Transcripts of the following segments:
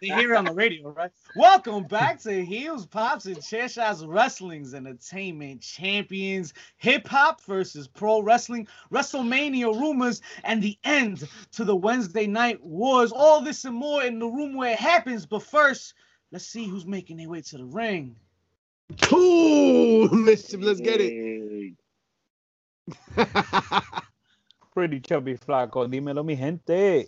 they hear it on the radio, right? Welcome back to Heels, Pops, and Chair Shots Wrestling's Entertainment Champions. Hip hop versus pro wrestling, WrestleMania rumors, and the end to the Wednesday night wars. All this and more in the room where it happens. But first, let's see who's making their way to the ring. Cool, Mischief. Let's get it. Pretty chubby flaco. Dímelo, mi gente.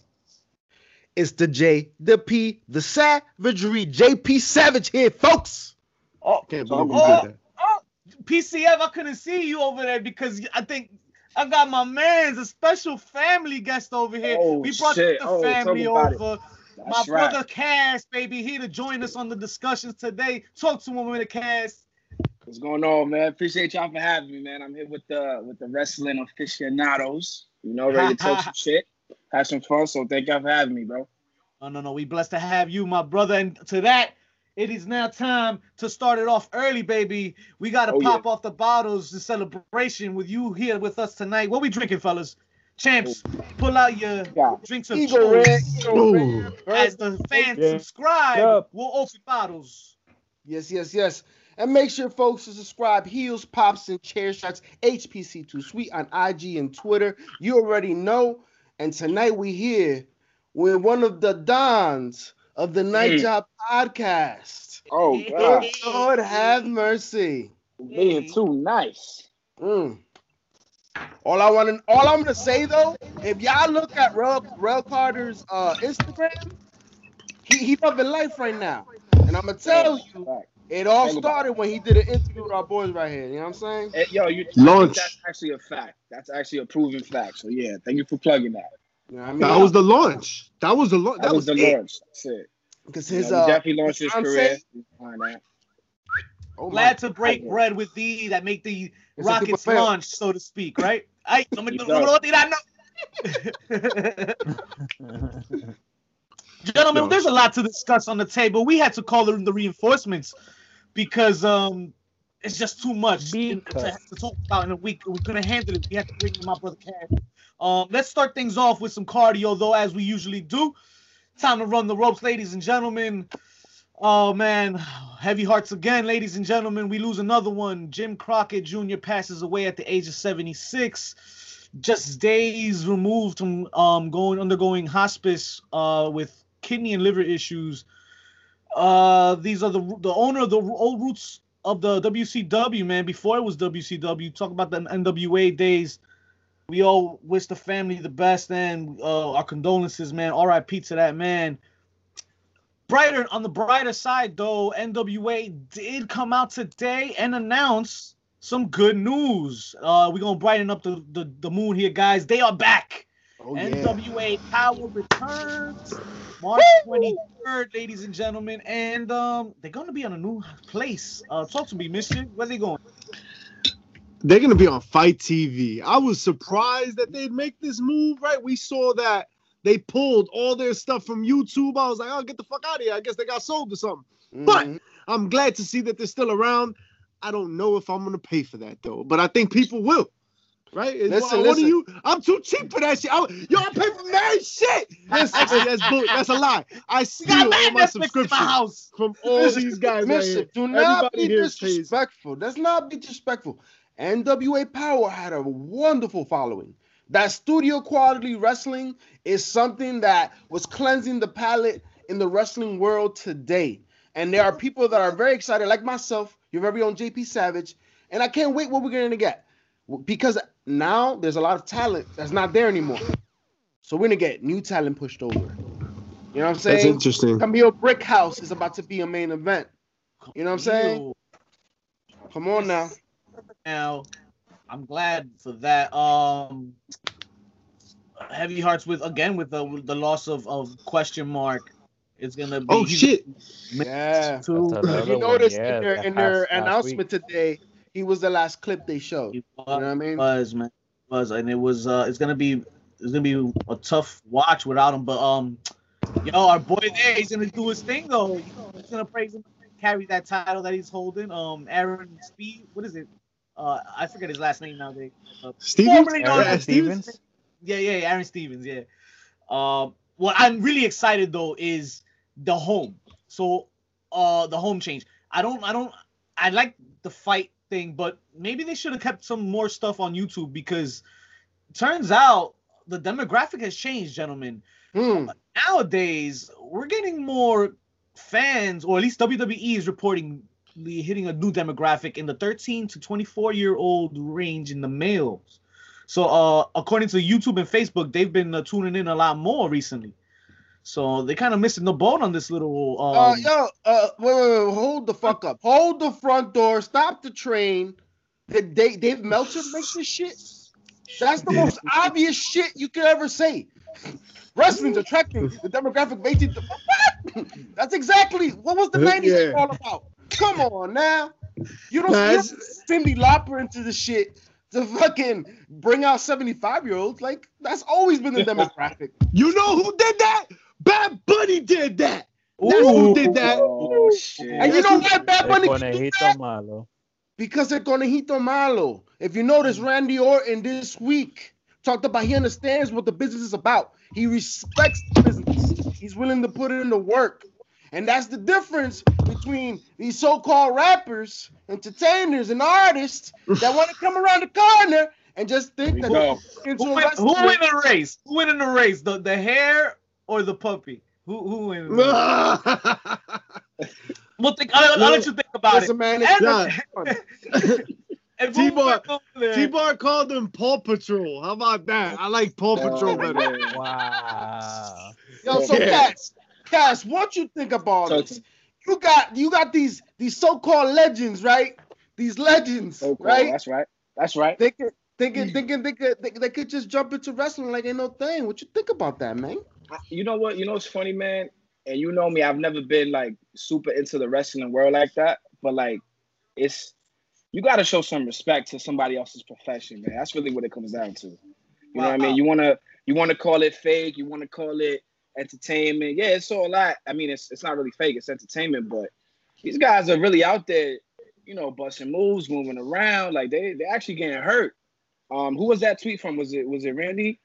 It's the J, the P, the savagery. JP Savage here, folks. Oh, Can't oh, believe we oh, did that. oh, PCF, I couldn't see you over there because I think I got my man's a special family guest over here. Oh, we brought shit. the Oh, family tell over. My right. brother Cass, baby, here to join us on the discussions today. Talk to him with a Cass. What's going on, man? Appreciate y'all for having me, man. I'm here with the with the wrestling aficionados. You know, ready to talk some shit, have some fun. So thank y'all for having me, bro. Oh no, no, we blessed to have you, my brother. And to that, it is now time to start it off early, baby. We gotta Oh, pop yeah. off the bottles in celebration with you here with us tonight. What we drinking, fellas? Champs, oh. pull out your Yeah. drinks of Eagle choice. Red. As the fans Yeah. subscribe, Yup. we'll open bottles. Yes, yes, yes. And make sure, folks, to subscribe. Heels, Pops, and Chair Shots. HPC2 Sweet on IG and Twitter. You already know. And tonight we here with one of the dons of the Night Mm. Job podcast. Oh God, Lord have mercy. being too nice. Mm. All I want to, all I'm gonna say though, if y'all look at Rel, Rel Carter's uh, Instagram, he he loving life right now, and I'm gonna tell you, Right. It all Tell started when he did an interview with our boys right here. You know what I'm saying? Eh, Yo, you Launch. That's actually a fact. That's actually a proven fact. So yeah, thank you for plugging that. You know I mean? That was the launch. That was the launch. That, was, the it. launch. That's it. because You his know, uh, definitely launched his career. saying- Behind that. oh Glad to break God. bread with thee that make the It's rockets launch, so to speak, right? Ay, no me He no, does. no, no, no. Gentlemen, there's a lot to discuss on the table. We had to call in the reinforcements because um it's just too much to, to talk about in a week. We couldn't handle it. We had to bring in my brother Cat. Um, let's start things off with some cardio, though, as we usually do. Time to run the ropes, ladies and gentlemen. Oh man, heavy hearts again, ladies and gentlemen. We lose another one. Jim Crockett Jr. passes away at the age of 76. Just days removed from um going undergoing hospice uh with kidney and liver issues. Uh these are the the owner of the old roots of the WCW, man. Before it was WCW, talk about the NWA days. We all wish the family the best and uh, our condolences, man. RIP to that man brighter on the brighter side though nwa did come out today and announce some good news uh we're gonna brighten up the, the the moon here guys they are back oh yeah. nwa power returns march 23rd ladies and gentlemen and um they're gonna be on a new place uh talk to me Mister. where they going They're gonna be on FITE TV. I was surprised that they'd make this move. Right? We saw that they pulled all their stuff from YouTube. I was like, oh, get the fuck out of here. I guess they got sold or something. But Mhm. I'm glad to see that they're still around. I don't know if I'm gonna pay for that though, but I think people will. Right? Listen, what, what listen. are you? I'm too cheap for that shit. I, yo, I pay for married shit. Actually, that's bull, that's a lie. I steal all my subscriptions house from all these guys right Listen, here. do not Everybody be disrespectful. Let's not be disrespectful. NWA Power had a wonderful following. That studio quality wrestling is something that was cleansing the palate in the wrestling world today. And there are people that are very excited, like myself, your very own JP Savage, and I can't wait what we're gonna get because now there's a lot of talent that's not there anymore. So we're gonna get new talent pushed over. You know what I'm saying? That's interesting. Kamille Brick House is about to be a main event. You know what I'm saying? Come on now. now i'm glad for that um heavy hearts with again with the with the loss of of question mark it's gonna be Oh shit! Yeah. too. You one, noticed yeah, in their in their passed last announcement today, he was the last clip they showed. He You know what I mean? was man was and it was uh it's gonna be it's gonna be a tough watch without him but um yo our boy there he's gonna do his thing though he's gonna praise him carry that title that he's holding um aaron speed what is it uh i forget his last name nowadays uh, Stevens? formerly known Yeah, Stevens? Yeah, yeah, yeah, Aron Stevens, yeah. Um, what I'm really excited though is the home. So uh the home change. I don't I don't I like the fight thing, but maybe they should have kept some more stuff on YouTube because turns out the demographic has changed, gentlemen. Hmm. Nowadays, we're getting more fans, or at least WWE is reporting hitting a new demographic in the 13 to 24 year old range in the males. So, uh, according to YouTube and Facebook, they've been uh, tuning in a lot more recently. So they kind of missing the boat on this little. Um, Uh, yo, uh, wait, wait, wait, hold the fuck up. Hold the front door. Stop the train. Did Dave, Dave Meltzer make this shit? That's the most obvious shit you could ever say. Wrestling's attracting the demographic of 18 to what? That's exactly what was the 90s Yeah. all about. Come on now. You don't, Nah, you it's- don't Cyndi Lauper into the shit to fucking bring out 75 year olds. Like, that's always been the demographic. You know who did that? Bad Bunny did that. That's who did that. Oh. And you know why Bad Bunny can do conejito that? malo. Because they're going to conejito malo. If you notice, Randy Orton this week talked about he understands what the business is about. He respects the business. He's willing to put it in the work. And that's the difference between these so-called rappers, entertainers, and artists that want to come around the corner and just think that go. into who, a win, who win the race? Who win in the race? The the hair or the puppy? Who who win? in the? Well, think, I'll, I'll let you think about Listen, it. man, And- it's And T-Bar- boom, boom, T Bar called him Paw Patrol. How about that? I like Paw oh, Patrol Oh, better. Wow. Yo, so Yeah. Cass, Cass, what you think about So this? You got you got these these so-called legends, right? These legends, So cool. right? That's right. That's right. They could thinking thinking they could they, they could just jump into wrestling like ain't no thing. What you think about that, man? You know what? You know what's funny, man? And you know me, I've never been like super into the wrestling world like that. But like, it's you got to show some respect to somebody else's profession, man. That's really what it comes down to. You know what I mean? You wanna you wanna call it fake. You wanna call it entertainment. Yeah, it's all that. I mean, it's it's not really fake. It's entertainment. But these guys are really out there. You know, busting moves, moving around. Like they they actually getting hurt. Um, who was that tweet from? Was it was it Randy?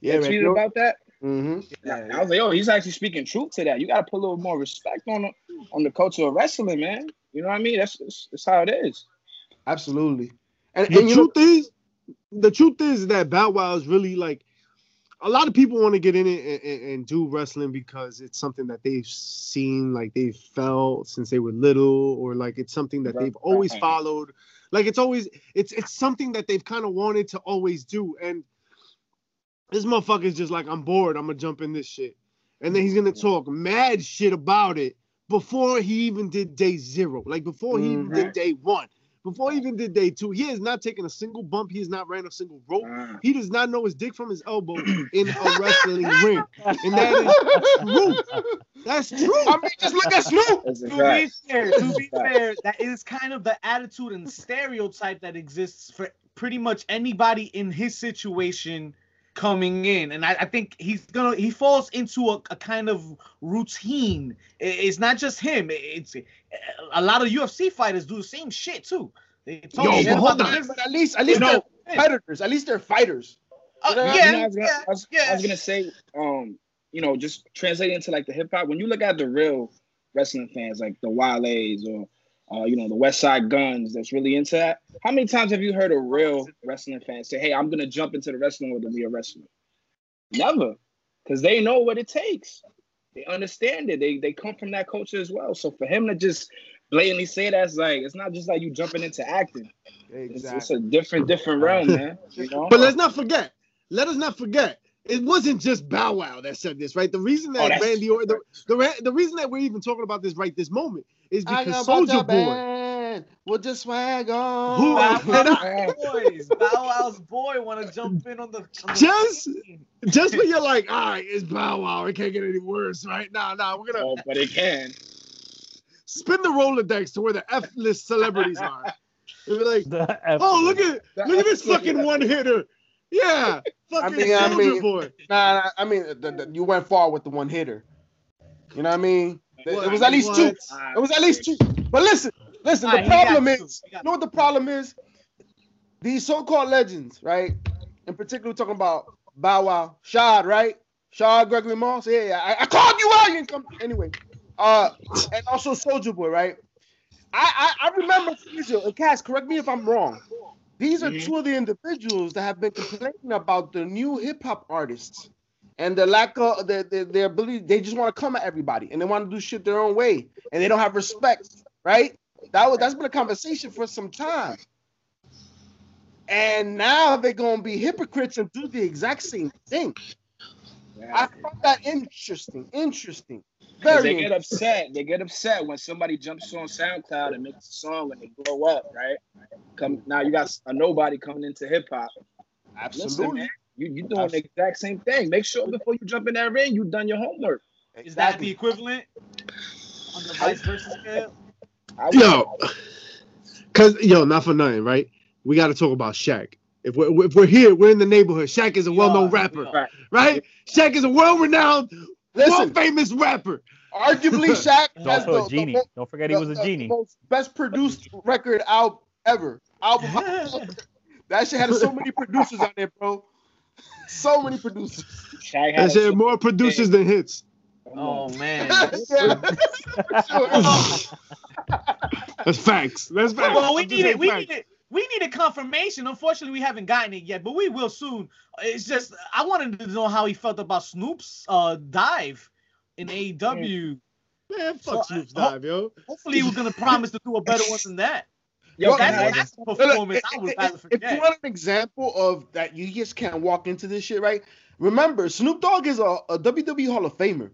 Yeah, that tweeted about that? Hmm Yeah, I was like, oh, he's actually speaking truth to that. You got to put a little more respect on the, on the culture of wrestling, man. You know what I mean? That's that's, that's how it is. Absolutely. And, The and you know, truth is, the truth is that Bow Wow is really like a lot of people want to get in it and, and, and do wrestling because it's something that they've seen, like they've felt since they were little, or like it's something that they've always followed. Like it's always it's it's something that they've kind of wanted to always do. And this motherfucker's just like, I'm bored, I'm gonna jump in this shit. And then he's gonna talk mad shit about it before he even did day zero, like before he even did day one, before he even did day two. He has not taken a single bump. He has not ran a single rope. Uh, He does not know his dick from his elbow in a wrestling ring. And that is true. That's true. I mean, just look at Snoop. To be fair, to be fair, that is kind of the attitude and stereotype that exists for pretty much anybody in his situation coming in. And I, I think he's gonna he falls into a, a kind of routine. It's not just him. It's a lot of UFC fighters do the same shit too. They talk Yo, shit but hold on. at least at least You they're know, competitors. At least they're fighters. Uh, You know, You yeah, know, I was gonna, yeah, I was, yeah. I was gonna say, um, you know, just translating into like the hip hop. When you look at the real wrestling fans, like the Wale's or uh, you know, the Westside Gunns, that's really into that. How many times have you heard a real wrestling fan say, "Hey, I'm gonna jump into the wrestling world to be a wrestler"? Never, because they know what it takes. They understand it. They they come from that culture as well. So for him to just blatantly say that's like it's not just like you jumping into acting. It's, it's a different different realm, man. You know. But let's not forget. Let us not forget. It wasn't just Bow Wow that said this, right? The reason Oh, that that's- Randy or the, the the reason that we're even talking about this right this moment is I because Soldier Boy. band with the swag on. Who- Bow and Wow's boys, Bow Wow's boy want to jump in on the. On Just- scene. Just when you're like, all right, it's Bow Wow. It can't get any worse, right? Nah, nah. We're gonna Oh, but it can. spin the Rolodex to where the F list celebrities are. And be like, The oh, look at look at this Yeah. fucking one hitter. Yeah, fucking mean, I Soldier mean- Boy. Nah, nah, I mean, the, the, you went far with the one hitter. You know what I mean? It, What? it was at least two. It was at least two. But listen, listen. The problem is, you know what the problem is? These so-called legends, right? In particular, we're talking about Bow Wow, Shad, right? Shout out Gregory Moss. Yeah, yeah. I, I called you out. You didn't come. Anyway, uh, and also Soldier Boy, right? I I, I remember. And Cass, correct me if I'm wrong. These are Mhm. two of the individuals that have been complaining about the new hip hop artists and the lack of their, their, their ability. They just want to come at everybody and they want to do shit their own way and they don't have respect, right? That was that's been a conversation for some time. And now they're gonna be hypocrites and do the exact same thing. I found that interesting. Interesting. Very they get upset. They get upset when somebody jumps on SoundCloud and makes a song and they blow up, right? Come now, you got a nobody coming into hip hop. Listen, absolutely. man, you you doing the exact same thing. Make sure before you jump in that ring, you've done your homework. Is that the equivalent on the vice versa scale? Yo, cause yo, not for nothing, right? We got to talk about Shaq. If we're if we're here, we're in the neighborhood. Shaq is a well-known rapper, yeah. right? Shaq is a world-renowned, Listen, world-famous rapper. arguably Shaq has also the, a genie. the, mo- Don't forget he was a the genie. most best produced record out ever. Album. that shit had so many producers on there, bro. So many producers. Shaq had That more producers than hits. Oh man. Yeah, for sure. That's facts. That's facts. well, we need it. We need it. we need a confirmation. Unfortunately, we haven't gotten it yet, but we will soon. It's just I wanted to know how he felt about Snoop's uh dive in AEW. Man, So, fuck Snoop's I- dive, yo. Hopefully, he was gonna promise to do a better one than that. Yo, Well, I- That's, performance I would rather if you want an example of that, you just can't walk into this shit, right? Remember, Snoop Dogg is a, a WWE Hall of Famer.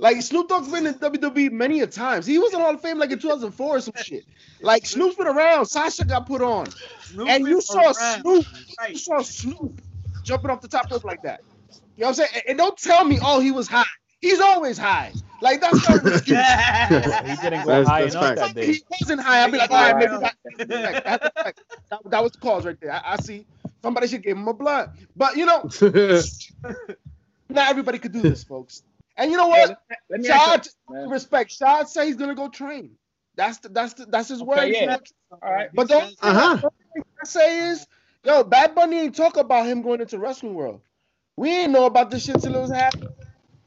Like Snoop Dogg's been in WWE many a times. He was in Hall of Fame like in 2004 or some shit. Like Snoop's been around. Sasha got put on, Snoop and you saw around. Snoop. You saw Snoop jumping off the top rope like that. You know what I'm saying? And, don't tell me, oh, he was high. He's always high. Like that's not an excuse. He didn't go That's- high that's enough fact. that day. he wasn't high. I'd be like, all right, maybe Yeah. that, that, that, that, that was the cause right there. I, I see. Somebody should give him a blunt. But you know, not everybody could do this, folks. And you know Hey, what? let, let Shad, respect. Shad say he's gonna go train. That's the, that's the, that's his Okay, word. yeah. All right. But the only thing Uh-huh. I say is, yo, Bad Bunny ain't talk about him going into wrestling world. We didn't know about this shit till it was happening.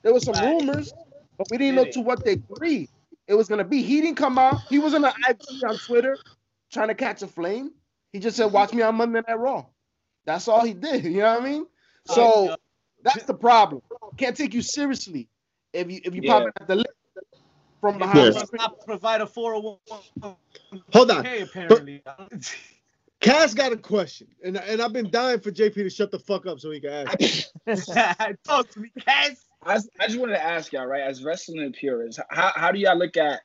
There was some Right. rumors, but we didn't know to what degree it was gonna be. He didn't come out. He was on the IG on Twitter trying to catch a flame. He just said, "Watch me on Monday Night Raw." That's all he did. You know what I mean? Oh, so that's the problem. Can't take you seriously if you if you Yeah. pop at the lip from behind. Yeah. the Must screen. not provide a 401 Hold on. k apparently. Cass got a question, and and I've been dying for JP to shut the fuck up so he can ask. Talk to me, Cass. I, s- I just wanted to ask y'all, right? As wrestling purists, how, how do y'all look at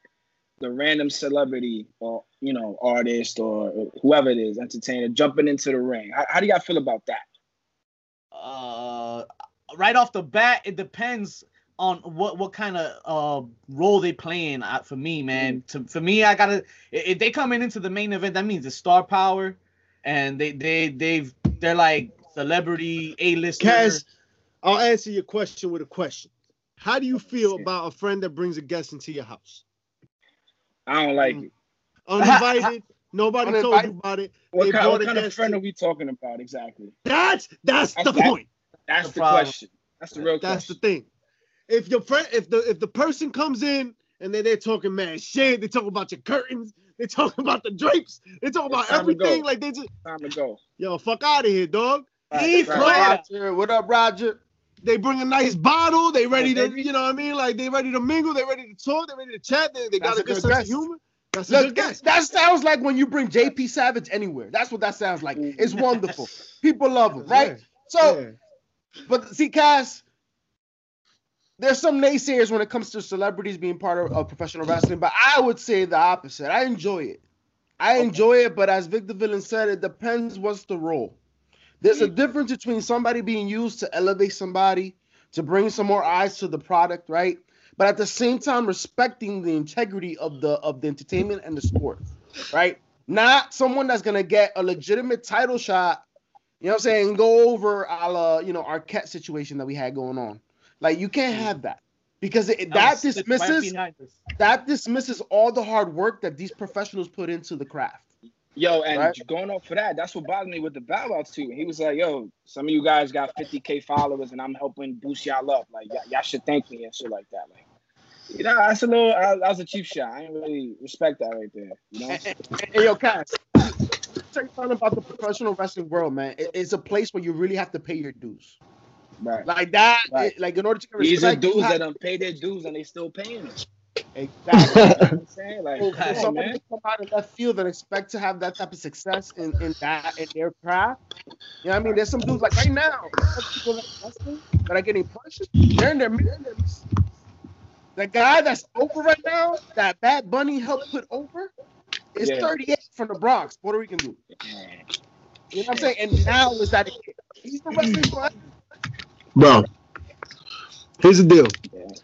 the random celebrity or you know artist or whoever it is, entertainer, jumping into the ring? How, how do y'all feel about that? Uh, right off the bat, it depends on what what kind of uh role they playing. Uh, for me, man, to for me, I gotta if they coming into the main event, that means it's star power, and they they they've they're like celebrity a list. Cass, I'll answer your question with a question. How do you feel about a friend that brings a guest into your house? I don't like mm. it. Uninvited, nobody told you about it. What They kind, what kind of friend in. are we talking about exactly? That's that's the that- point. That's The the, question. That's the real That's the thing. If your friend, if the if the person comes in and they they're talking mad shit, they talk about your curtains, they talk about the drapes, they talk about It's time to go. everything. Like they just Time to go. yo fuck out of here, dog. Right, He right. Roger, what up, Roger? They bring a nice bottle. They ready to, you know what I mean? Like they ready to mingle. They ready to talk. They ready to chat. They, they got a good sense guest. of humor. That's Look, guest. that sounds like when you bring JP Savage anywhere. That's what that sounds like. It's wonderful. People love him, right? So, Yeah. but see, Cass, there's some naysayers when it comes to celebrities being part of, of professional wrestling, but I would say the opposite. I enjoy it. I enjoy it, but as Victor Villain said, it depends what's the role. There's a difference between somebody being used to elevate somebody, to bring some more eyes to the product, right? But at the same time, respecting the integrity of the of the entertainment and the sport, right? Not someone that's gonna get a legitimate title shot, you know what I'm saying, go over a la, you know, Arquette situation that we had going on. Like you can't have that because it, that dismisses that dismisses all the hard work that these professionals put into the craft. Yo, and Right. going off for that, that's what bothered me with the Bow Wow too. He was like, "Yo, some of you guys got 50k followers, and I'm helping boost y'all up. Like, y'all, y'all should thank me and shit like that. Like, you know, that's a little. I, that was a cheap shot. I didn't really respect that right there. You know, Hey, yo, Cass. Tell you something about the professional wrestling world, man. It- it's a place where you really have to pay your dues. right? Like that, Right. it- like in order to get These are respect, you dudes have- that don't pay their dues and they still paying it. Exactly. You know what I'm saying? Like, So come for somebody man. come out of left field and expect to have that type of success in, in that in their craft, you know what I mean? There's some dudes like right now, people that are wrestling that are getting pushed. They're in their millions. The guy that's over right now, that Bad Bunny helped put over, is Yeah. 38 from the Bronx, Puerto Rican dude. You know what I'm saying? And now is that he's the wrestling player. Bro, here's the deal. Yeah.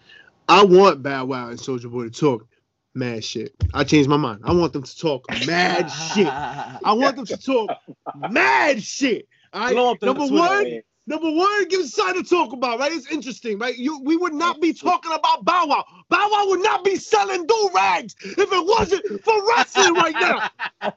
I want Bow Wow and Soldier Boy to talk mad shit. I changed my mind. I want them to talk mad shit. I want them to talk mad shit. All right. Blow up Number one, number one, give us something to talk about, right? It's interesting, right? You, we would not be talking about Bow Wow. Bow Wow would not be selling do rags if it wasn't for wrestling right now.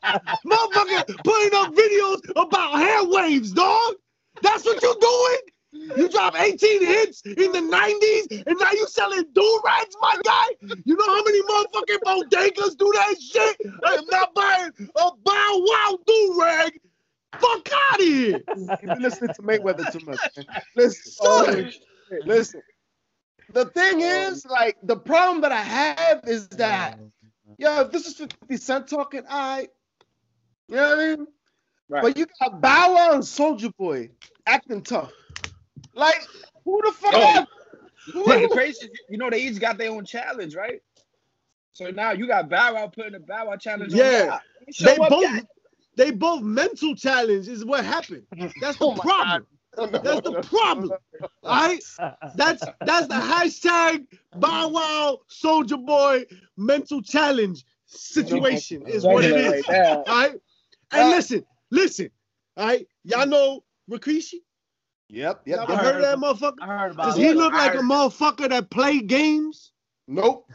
Motherfucker putting up videos about hair waves, dog. That's what you're doing? You drop 18 hits in the 90s and now you selling do rags, my guy? You know how many motherfucking bodegas do that shit? I am not buying a Bow Wow do rag. Fuck out of here. You've been listening to Mayweather too much. Man. Listen, Son. Oh, listen. The thing um, is, like, the problem that I have is that, yo, if this is 50 Cent talking, I, you know what I mean? Right. But you got Bow Wow and Soldier Boy acting tough. Like, who the fuck? Yo, are- who- But the crazy, you know, they each got their own challenge, right? So now you got Bow Wow putting the Bow Wow challenge Yeah. on top. They both got- they both mental challenge is what happened. That's the Oh my problem. That's the problem. All right? That's that's the hashtag Bow Wow Soldier Boy mental challenge situation is what it is. All right, And listen, listen. All right. Y'all know Rikishi? Yep, yep. Y'all yep. heard of that motherfucker? I heard about Does it. he look I like a heard- motherfucker that play games? Nope.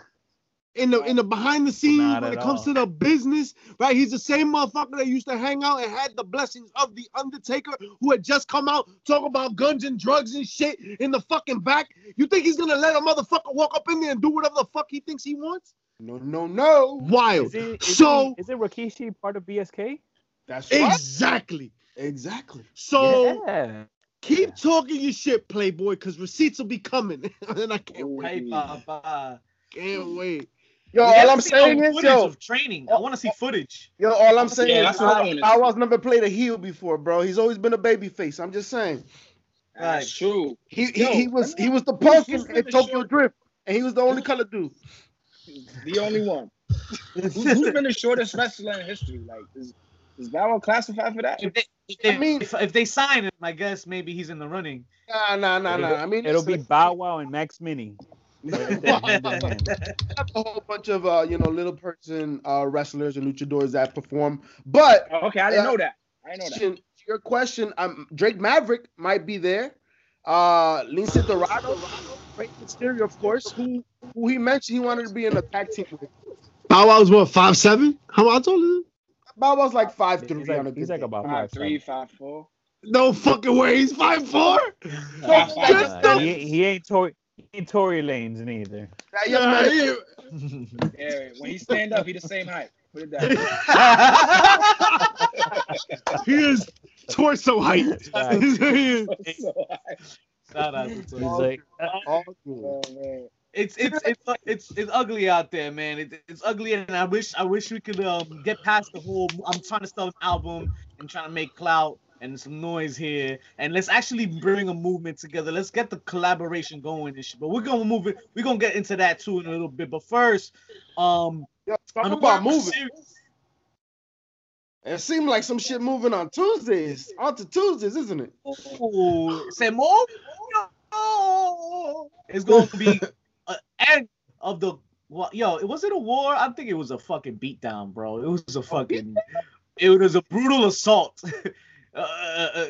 in the in the behind the scenes Not when it comes all. to the business, right? He's the same motherfucker that used to hang out and had the blessings of the Undertaker, who had just come out talking about guns and drugs and shit in the fucking back. You think he's gonna let a motherfucker walk up in there and do whatever the fuck he thinks he wants? No, no, no. Wild. Is it, is So- it, is it Rikishi part of BSK? That's right. Exactly. Exactly. So yeah. Keep talking your shit, Playboy, because receipts will be coming. and I can't oh, wait. Hey, Papa. Can't wait. Yo, We all I'm saying is, footage yo, of training. I want to see footage. yo, all I'm saying Yeah, is, that's I wanna Bow see. Wow's never played a heel before, bro. He's always been a baby face. I'm just saying. That's true. He Yo, he, he was he was the who's- punk who's in, in Tokyo show- Drift, and he was the only color dude. The only one. Who's, who's been the shortest wrestler in history? Like, is, is Bow Wow classified for that? If they, if, they, I mean- if, if they sign him, I guess maybe he's in the running. Nah, nah, nah, nah. I mean, It'll be listen, Bow Wow and Max Mini. Right there, hand in hand. have a whole bunch of uh, you know, little person uh wrestlers and luchadors that perform. But Oh, okay, I didn't Uh, know that. I didn't know that. to your question, um, Drake Maverick might be there. Uh, Lince Dorado, Rey Mysterio, of course, who who he mentioned he wanted to be in a tag team with. Bow Wow's what, five seven? How I told you? Bow Wow's like five three He's on a like, good he's like about Five five three, seven. five four. No fucking way. He's five four. Five, five, Just five. don't- he, he ain't Tory, he ain't Tory Lanez neither. That young man, Yeah, when he stand up, he the same height. Put it down. he is torso height. Right. He is. Shout out to He's Tony. like, uh. Oh, man. It's it's it's it's it's ugly out there, man. It, it's ugly, and I wish I wish we could um get past the whole. I'm trying to sell an album and trying to make clout and some noise here, and let's actually bring a movement together. Let's get the collaboration going and shit. But we're gonna move it. We're gonna get into that too in a little bit. But first, um, Yo, talk about moving. series- It seemed like some shit moving on Tuesdays. On to Tuesdays, isn't it? Ooh, say more. No. It's going to be an end of the. Well, yo, it was it a war? I think it was a fucking beatdown, bro. It was a fucking. It was a brutal assault. uh, uh,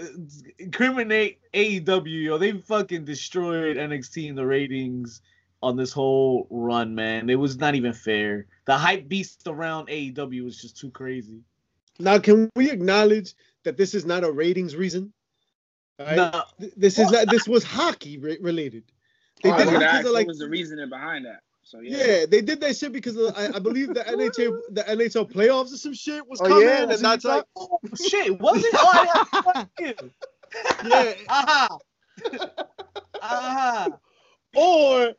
incriminate AEW, yo. They fucking destroyed NXT in the ratings on this whole run, man. It was not even fair. The hype beast around AEW was just too crazy. Now, can we acknowledge that this is not a ratings reason? Right? Th- This is not. This was hockey re- related. They Oh, did was it because ask of what like was the reasoning behind that. So yeah. yeah, they did that shit because of, I, I believe the NHL the NHL playoffs or some shit was Oh, coming, yeah? and That's that's like oh, shit, was it? Oh, I had no idea. yeah, Aha. Aha. Uh-huh. Uh-huh. or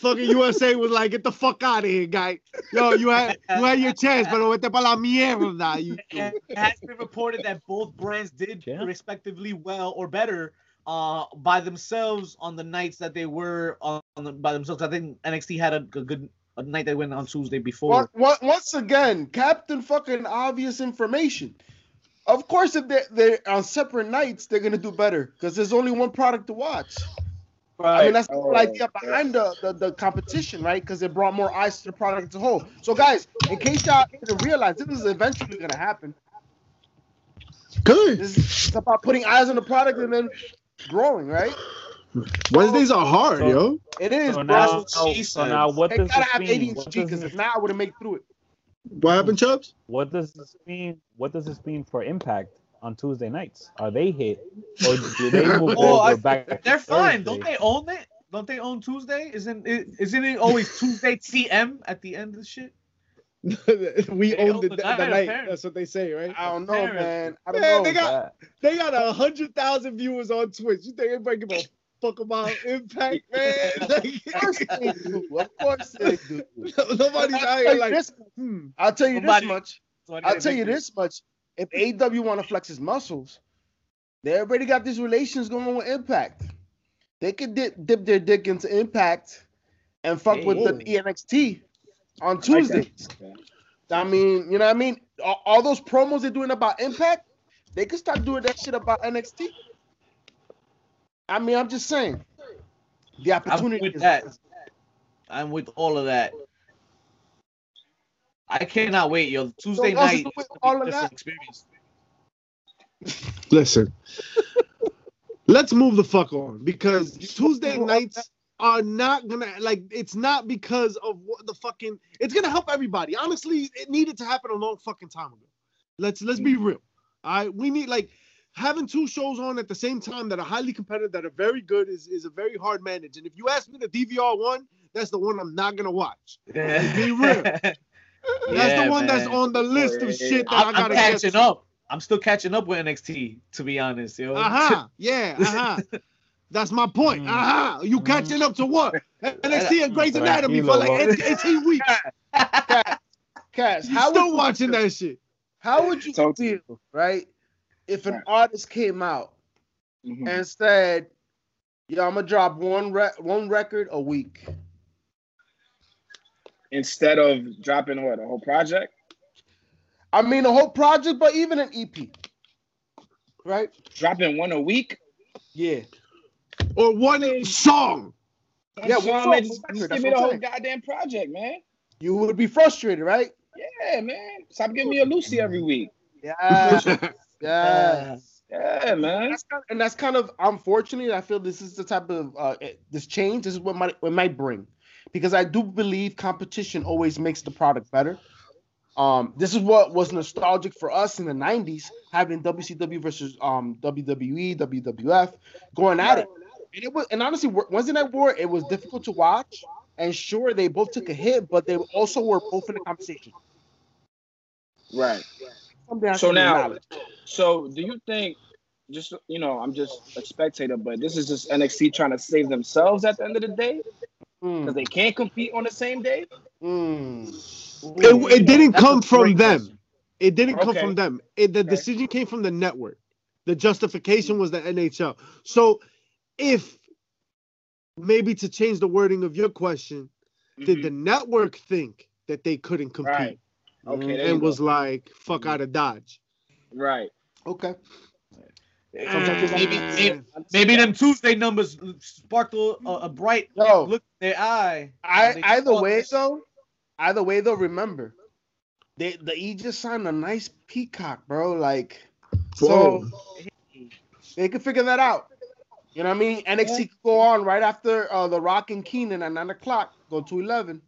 fucking USA was like, get the fuck out of here, guy. Yo, you had you had your chance, pero vete pa la mierda. You, And it has been reported that both brands did Yeah. respectively well or better uh by themselves on the nights that they were on the, by themselves. I think NXT had a good a night they went on Tuesday before. What, what, once again, Captain fucking obvious information. Of course, if they're, they're on separate nights, they're gonna do better because there's only one product to watch. I mean, that's the whole Oh, idea behind the, the, the competition, right? Because it brought more eyes to the product as a whole. So, guys, in case y'all didn't realize, this is eventually gonna happen. good. This is it's about putting eyes on the product and then growing, right? Wednesdays are hard, So- yo. It is, So bro. now, what she so said. now what They does gotta this have mean? What because if not, I would have made through it. What happened, Chubbs? what does this mean? What does this mean for Impact on Tuesday nights? Are they hit or do they move Oh, over I- back? to They're fine. Don't they own it? Don't they own Tuesday? Isn't it? Isn't it always Tuesday TM at the end of the shit? we They own own the, the the, night, night. That's what they say, right? I don't know, Apparently. man. I don't Man, know. they got- Yeah. They got a hundred thousand viewers on Twitch. You think anybody give a fuck about Impact, man? of course they do. Of course they do. Nobody's I'll out tell here you like, this, hmm. I'll tell you Somebody- this much. I I'll tell you this much. If AW want to flex his muscles, they already got these relations going on with Impact. They could dip, dip their dick into Impact and fuck with the ENXT on I like. Tuesdays. I mean, you know what I mean? All, all those promos they're doing about Impact, they could start doing that shit about NXT. I mean, I'm just saying. The opportunity I'm opportunity with is that. I'm with all of that. I cannot wait, yo. Tuesday also night is all of that- experience. Listen, let's move the fuck on because Tuesday nights are not gonna like. It's not because of what the fucking. It's gonna help everybody. Honestly, it needed to happen a long fucking time ago. Let's let's be real. All right, we need like having two shows on at the same time that are highly competitive, that are very good, is is a very hard manage. And if you ask me, the DVR one, that's the one I'm not gonna watch. Be real. That's Yeah, the one that's on the list of shit that I I'm, I'm gotta get. catching up. I'm still catching up with NXT, to be honest, yo. Uh huh. Yeah. Uh huh. That's my point. Mm. Huh. You catching up to what? NXT and Grey's Tranquilo, Anatomy for like 18 weeks. Cass, You how still would you watching feel- that shit? How would you So- feel, right, if an Right. artist came out Mhm. and said, "Yo, I'm gonna drop one re- one record a week." Instead of dropping what a whole project, I mean, a whole project, but even an EP, right? dropping one a week. Yeah, Or one song? Yeah, Yeah, one song, man, just, just give me the whole saying. goddamn project, man. you would be frustrated, right? Yeah, man. Stop giving me a Lucy every week. Yeah, yeah. Yeah, man. That's kind and that's kind of unfortunate. I feel this is the type of uh, this change. This is what might what might bring, because I do believe competition always makes the product better. Um, this is what was nostalgic for us in the '90s, having WCW versus um WWE, WWF going at it. And it was, and honestly, Wednesday Night War, it was difficult to watch. And sure, they both took a hit, but they also were both in the conversation. Right. So now- So, do you think? Just you know, I'm just a spectator, but this is just NXT trying to save themselves at the end of the day Mm, because they can't compete on the same day. mm. It, it didn't That's come from them. question. It didn't come from them. It, the Okay. decision came from the network. The justification was the NHL. So if maybe to change the wording of your question, did the network think that they couldn't compete Mm-hmm. Right. Okay, there you and go. was like, fuck Mhm. out of Dodge? right? Okay. Sometimes Maybe- maybe- Maybe them Tuesday numbers sparked a, a bright Yo, look in their eye. I either way this- though, either way though, remember, they the E just signed a nice peacock, bro. Like, so they could figure that out. You know what I mean? NXT could go on right after uh, the Rock and Kenan at nine o'clock. Go to eleven.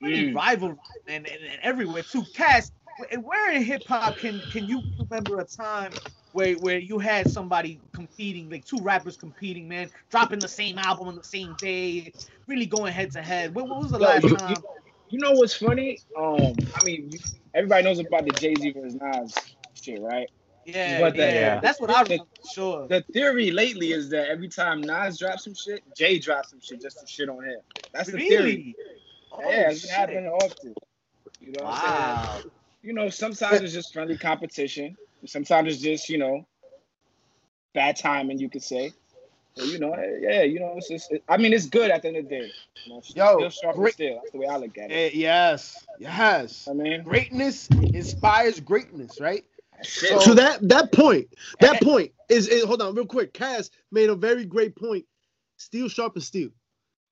many Mm. rivalries and, and, and everywhere too. Cass, wh- where in hip hop can can you remember a time where where you had somebody competing, like two rappers competing, man, dropping the same album on the same day, really going head to head? When, when was the Yo, last you- time? You know what's funny? Um, I mean, you, everybody knows about the Jay Z versus Nas shit, right? Yeah, But the- yeah, Yeah. that's what I remember. Sure. The theory lately is that every time Nas drops some shit, Jay drops some shit just to shit on him. That's the theory. Really? Oh, yeah, it's happening often. You know what I'm saying? Wow. You know, sometimes it's just friendly competition. Sometimes it's just, you know, bad timing, you could say. But, you know, yeah, you know, it's just, I mean, it's good at the end of the day. You know, Yo, still great- still. That's the way I look at it. Eh, yes, yes. I mean, Greatness inspires greatness, right? Shit. To that that point, that point is, is hold on real quick. Cass made a very great point. Steel sharp as steel,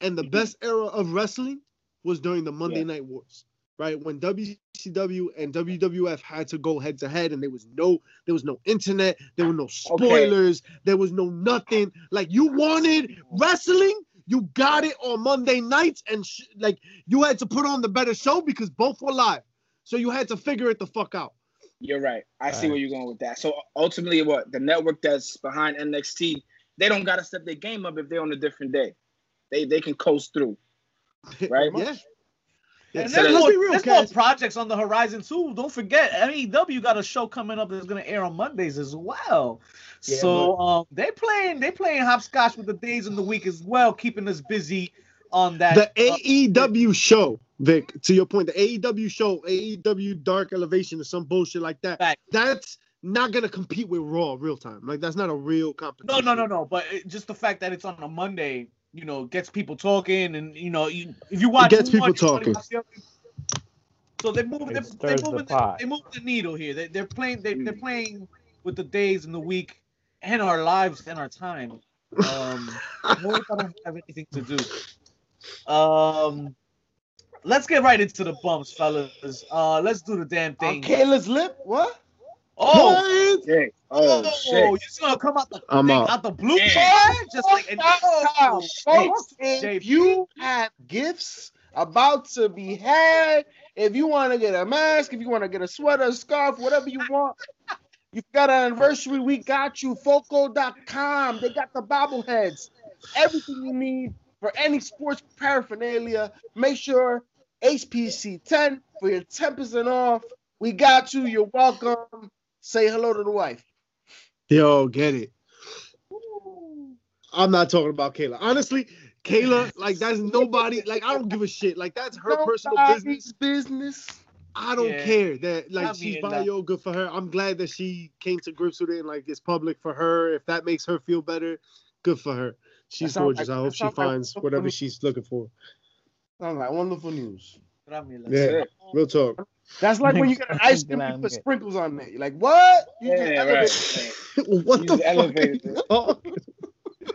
and the mhm. best era of wrestling was during the Monday Yeah. Night Wars, right? When WCW and WWF had to go head to head, and there was no there was no internet, there were no spoilers, there was no nothing. Like you wanted wrestling. You got it on Monday nights, and sh- like you had to put on the better show because both were live, so you had to figure it the fuck out. You're right. I see Right. where you're going with that. So ultimately, what the network that's behind NXT, they don't gotta step their game up if they're on a different day. They they can coast through. Right. Yeah. Yeah, And so there's, more, real, there's more projects on the horizon too. Don't forget, MEW got a show coming up that's gonna air on Mondays as well. Yeah, so um, they playing they playing hopscotch with the days in the week as well, keeping us busy on that. the uh, AEW show, Vic, to your point, the AEW show, AEW Dark Elevation or some bullshit like that. Fact. That's not gonna compete with Raw real time. Like that's not a real competition. no, no, no, no. But it, just the fact that it's on a Monday, you know, gets people talking, and you know, you, if you watch, gets one, people you talking. watch the other. So they move, It they, they stirs the moving, the, they move the needle here. They, they're playing, they, they're Mm. playing with the days and the week and our lives and our time. Um, more if I don't have anything to do. Um, let's get right into the bumps, fellas. Uh, let's do the damn On thing. Kayla's lip, what? Oh, What? Shit. Oh, oh, shit. you're just gonna come out the I'm thing, out. out the blue Yeah. car, just like and, oh, Folks, hey, if you have gifts about to be had, if you want to get a mask, if you want to get a sweater, a scarf, whatever you want, you've got an anniversary, we got you. Foco.com. They got the bobbleheads. Everything you need for any sports paraphernalia. Make sure HPC 10 for your 10% off. We got you. You're welcome. Say hello to the wife. Yo, get it. I'm not talking about Kayla. Honestly, Kayla, like that's nobody. Like I don't give a shit. Like that's her personal business. business. I don't Yeah. care that like Not she's bio. that. good for her. I'm glad that she came to grips with it and like it's public for her. If that makes her feel better, good for her. She's gorgeous. like- I hope she sounds like- finds whatever she's looking for. Sounds like wonderful news. Yeah, it. real talk. That's like when you get an ice cream you put sprinkles on there. You're like, what? You just Yeah, elevate- right. what Use the the fuck? Oh,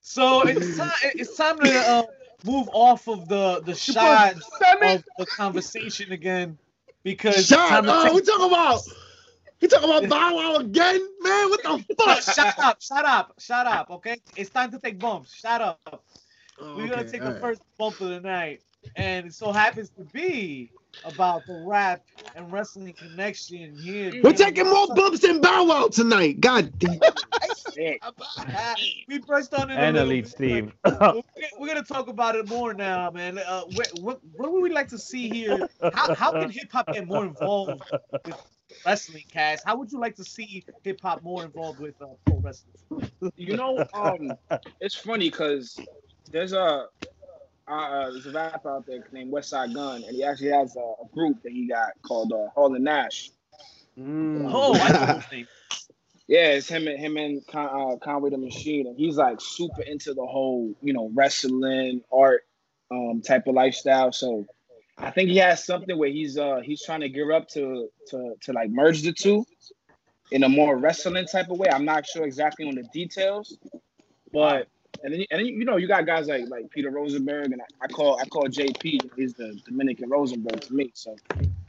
So it's time. It's time to uh, move off of the the You shot of the conversation again because it's Shut time to up! We talking about we talking about Bow Wow again, man. What the fuck? shut up! Shut up! Shut up! Okay, it's time to take bumps. Shut up. Oh, We're gonna take all the right. first bump of the night, and it so happens to be about the rap and wrestling connection here. We're taking more bumps than Bow Wow tonight. God damn. We pressed on it. And little Elite Steve. We're we're gonna talk about it more now, man. Uh, what, what, what would we like to see here? How, how can hip hop get more involved with wrestling, Cass? How would you like to see hip hop more involved with uh, pro wrestling? You know, um, it's funny because there's a uh, there's a rapper out there named Westside Gunn, and he actually has a, a group that he got called uh, Hall and Nash. Mm. Oh, I know his name. Yeah, it's him and him and Con, uh, Conway the Machine, and he's like super into the whole you know wrestling art um, type of lifestyle. So I think he has something where he's uh he's trying to gear up to to to like merge the two in a more wrestling type of way. I'm not sure exactly on the details, but and then, and then you know you got guys like like Peter Rosenberg and I, I call I call JP he's the Dominican Rosenberg to me. So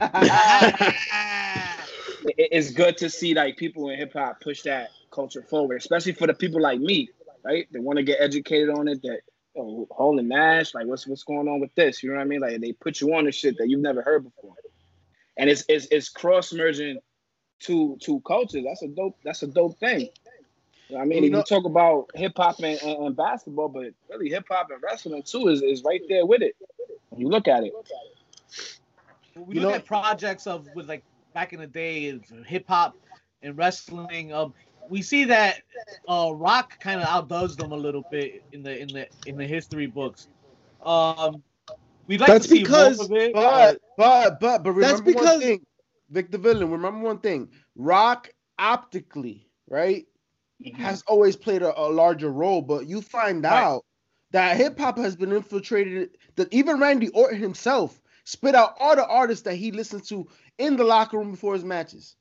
it- it's good to see like people in hip hop push that culture forward, especially for the people like me, right? That want to get educated on it. That oh, Hall and Nash, like what's what's going on with this? You know what I mean? Like they put you on the shit that you've never heard before. and it's it's, it's cross merging two two cultures. That's a dope. That's a dope thing. I mean, You you, know- talk about hip hop and, and, and basketball, but really hip hop and wrestling too is, is right there with it. When you look at it, When we You look know- at projects of with like back in the day, hip hop and wrestling. Um, we see that uh, Rock kind of outdoes them a little bit in the in the in the history books. Um, we'd like That's to see because- more of it. But but but but remember That's because- one thing, Victor Villain. Remember one thing. Rock optically, right, has always played a, a larger role. But you find Right. out that hip hop has been infiltrated. That even Randy Orton himself spit out all the artists that he listened to in the locker room before his matches.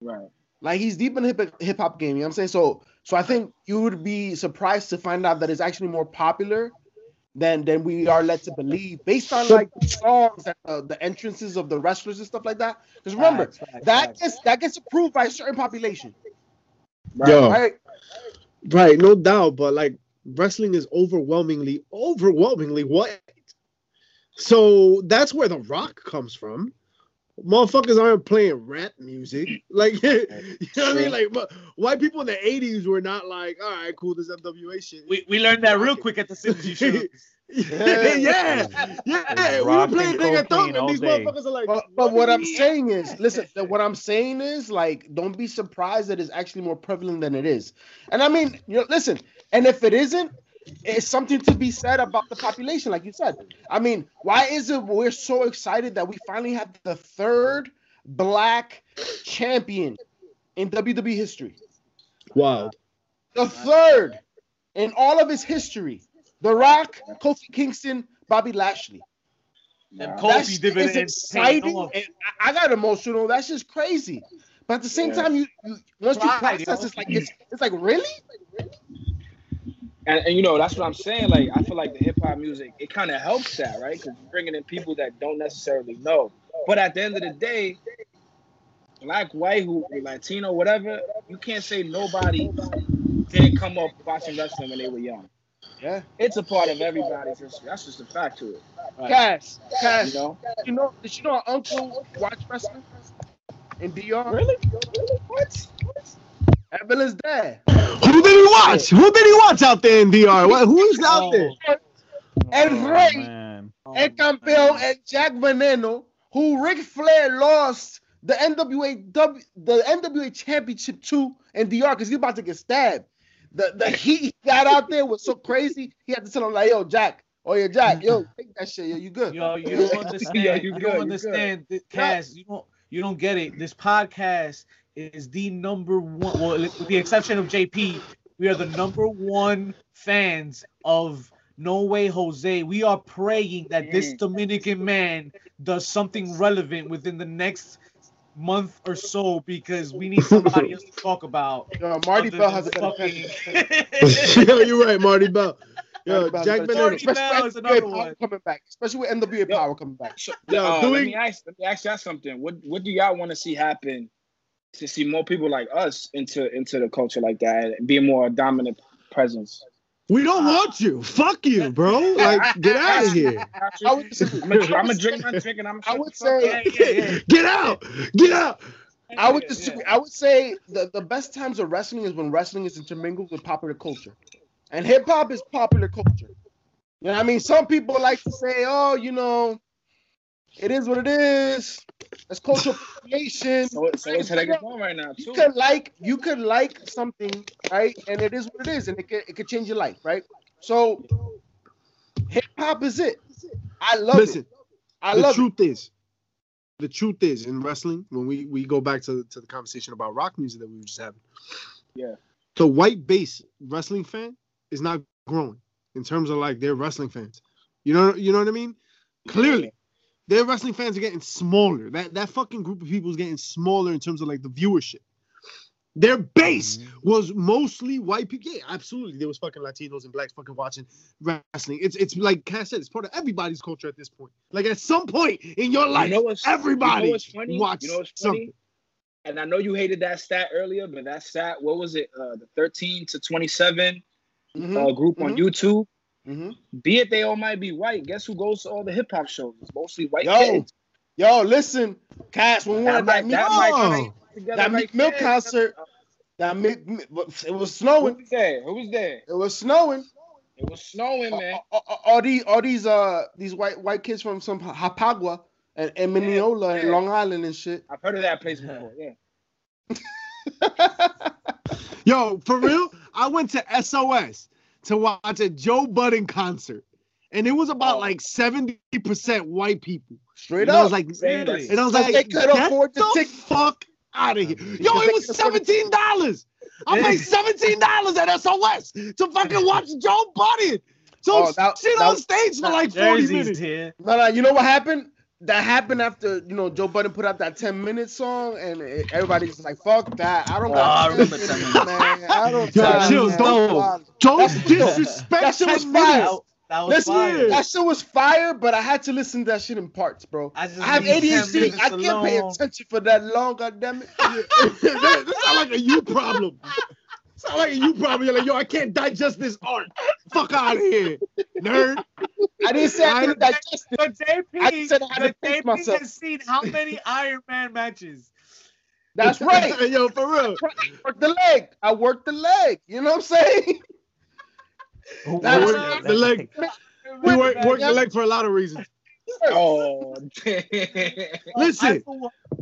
right? Like he's deep in the hip hip hop game. You know what I'm saying? So so I think you would be surprised to find out that it's actually more popular than than we are led to believe, based on like the songs and uh, the entrances of the wrestlers and stuff like that. Because remember, Facts, facts, that facts. gets that gets approved by a certain population, Right. Yo, right? right, no doubt. But like wrestling is overwhelmingly, overwhelmingly white. So that's where the rock comes from. Motherfuckers aren't playing rap music. Mm. Like, you know what I mean? Like, but white people in the 80s were not like, all right, cool, this FWA shit. we, we learned that real quick at the Synergy show. yeah, yeah, yeah. We were Rock playing and nigga cocaine thump, all and these day. motherfuckers are like, But, but what do I'm saying is, listen, what I'm saying is like, don't be surprised that it's actually more prevalent than it is. And I mean, you know, listen, and if it isn't, it's something to be said about the population, like you said. I mean, why is it we're so excited that we finally have the third black champion in WWE history? Wild. The third in all of his history. The Rock, Kofi Kingston, Bobby Lashley. And Kofi That shit is exciting. and I I got emotional. That's just crazy. But at the same Yeah. time, you, you once you Pride, process, yo. it's like it's it's like really. And, and you know that's what I'm saying. Like I feel like the hip hop music it kind of helps that, right? Because bringing in people that don't necessarily know. But at the end of the day, black, white, who Latino, whatever, you can't say nobody didn't come up watching wrestling when they were young. Yeah. It's a part of everybody's history. That's just a fact to it. Cass, Cass, You know? you know, did you know our uncle watch wrestling in DR? Really? What? Evelyn's dad. Who did he watch? Who did he watch out there in DR? What, who's out Oh, there? El Oh, Rey, man. oh, El oh, Campeón, and Jack Veneno, who Ric Flair lost the NWA W, the NWA Championship to in DR because he's about to get stabbed. The the heat he got out there was so crazy. He had to tell him like, "Yo, Jack, oh yeah, Jack, yo, take that shit, yo, you good?" Yo, you don't understand. Yeah, you, you good, don't understand, this, Cass. You don't. You don't get it. This podcast is the number one. Well, with the exception of JP, we are the number one fans of No Way Jose. We are praying that this. Dominican man does something relevant within the next month or so because we need somebody else to talk about. Yo, Marti Belle than has a better fucking- Yo, you're right, Marti Belle. Yo, Marti Belle's Jack better Marty especially Bell with is another NWA one. Power coming back, especially with NWA Yo. Power coming back. So, Yo, uh, do let we- me ask. Let me ask y'all something. What What do y'all want to see happen to see more people like us into into the culture like that and be a more dominant presence? We don't want you. Fuck you, bro. Like, get out of here. I would, I'm gonna, drink my drink and I'm. I would say- Yeah, yeah, yeah. Get out. Get out. I would Yeah. I would say the, the best times of wrestling is when wrestling is intermingled with popular culture. And hip hop is popular culture. You know what I mean? Some people like to say, oh, you know, it is what it is. That's cultural appropriation. So, so it's heading on right now You could like you could like something, right? And it is what it is, and it could it could change your life, right? So hip hop is it. I love Listen, it. I the love it. truth is, the truth is in wrestling, when we, we go back to, to the conversation about rock music that we were just having. Yeah. The white base wrestling fan is not growing in terms of like their wrestling fans. You know, you know what I mean? Clearly, their wrestling fans are getting smaller. That that fucking group of people is getting smaller in terms of like the viewership. Their base was mostly white people. Yeah, absolutely. There was fucking Latinos and blacks fucking watching wrestling. It's it's like Cass said, it's part of everybody's culture at this point. Like at some point in your life, you know everybody you know what's funny? watch You know what's funny? something. And I know you hated that stat earlier, but that stat, what was it? Uh, the 13 to 27 Mhm, uh, group on mhm. YouTube. Mhm. Be it they all might be white. Guess who goes to all the hip hop shows? It's mostly white Yo. kids. Yo, listen, Cash, when we went That at that might- that Oh. connect that right Meek Mill there. concert, that Meek, Meek- it was Who snowing. was there? Who was there? It was snowing. It was snowing, man. All, all- all these, all these, uh, these white white kids from some Hapagua and, and Mineola and yeah. Long Island and shit. I've heard of that place before. Yeah. Yo, for real, I went to SOS to watch a Joe Budden concert, and it was about Oh. like seventy percent white people. Straight And I was like, Really? and I was like, they could afford the ticket. fuck out of here. Yo, it was could afford the seventeen dollars. I paid seventeen dollars at SOS to fucking watch Joe Budden. So Oh, that- shit that- on stage for like forty minutes. here. No, no, you know what happened? That happened after you know Joe Budden put out that ten minute song, and it- everybody's like, "Fuck that! I don't Oh, got I remember 10 10 minutes, man. I don't Yo, got chill, man. don't- Don't disrespect that shit was fire. That, that was Listen, fire. that shit was fire, but I had to listen to that shit in parts, bro. I just I have ADHD. I can't pay attention for that long. God damn it! that, that sound like a you problem. Sound like you problem. You're like, yo, I can't digest this art. Fuck out of here, nerd. I didn't say I couldn't digest it. But JP, I said I had to but JP myself. has seen how many Iron Man matches? That's right. yo, for real. Work the leg. I worked the leg. You know what I'm saying? Who That worked was- the leg. We work, work the leg for a lot of reasons. Oh, damn. Listen.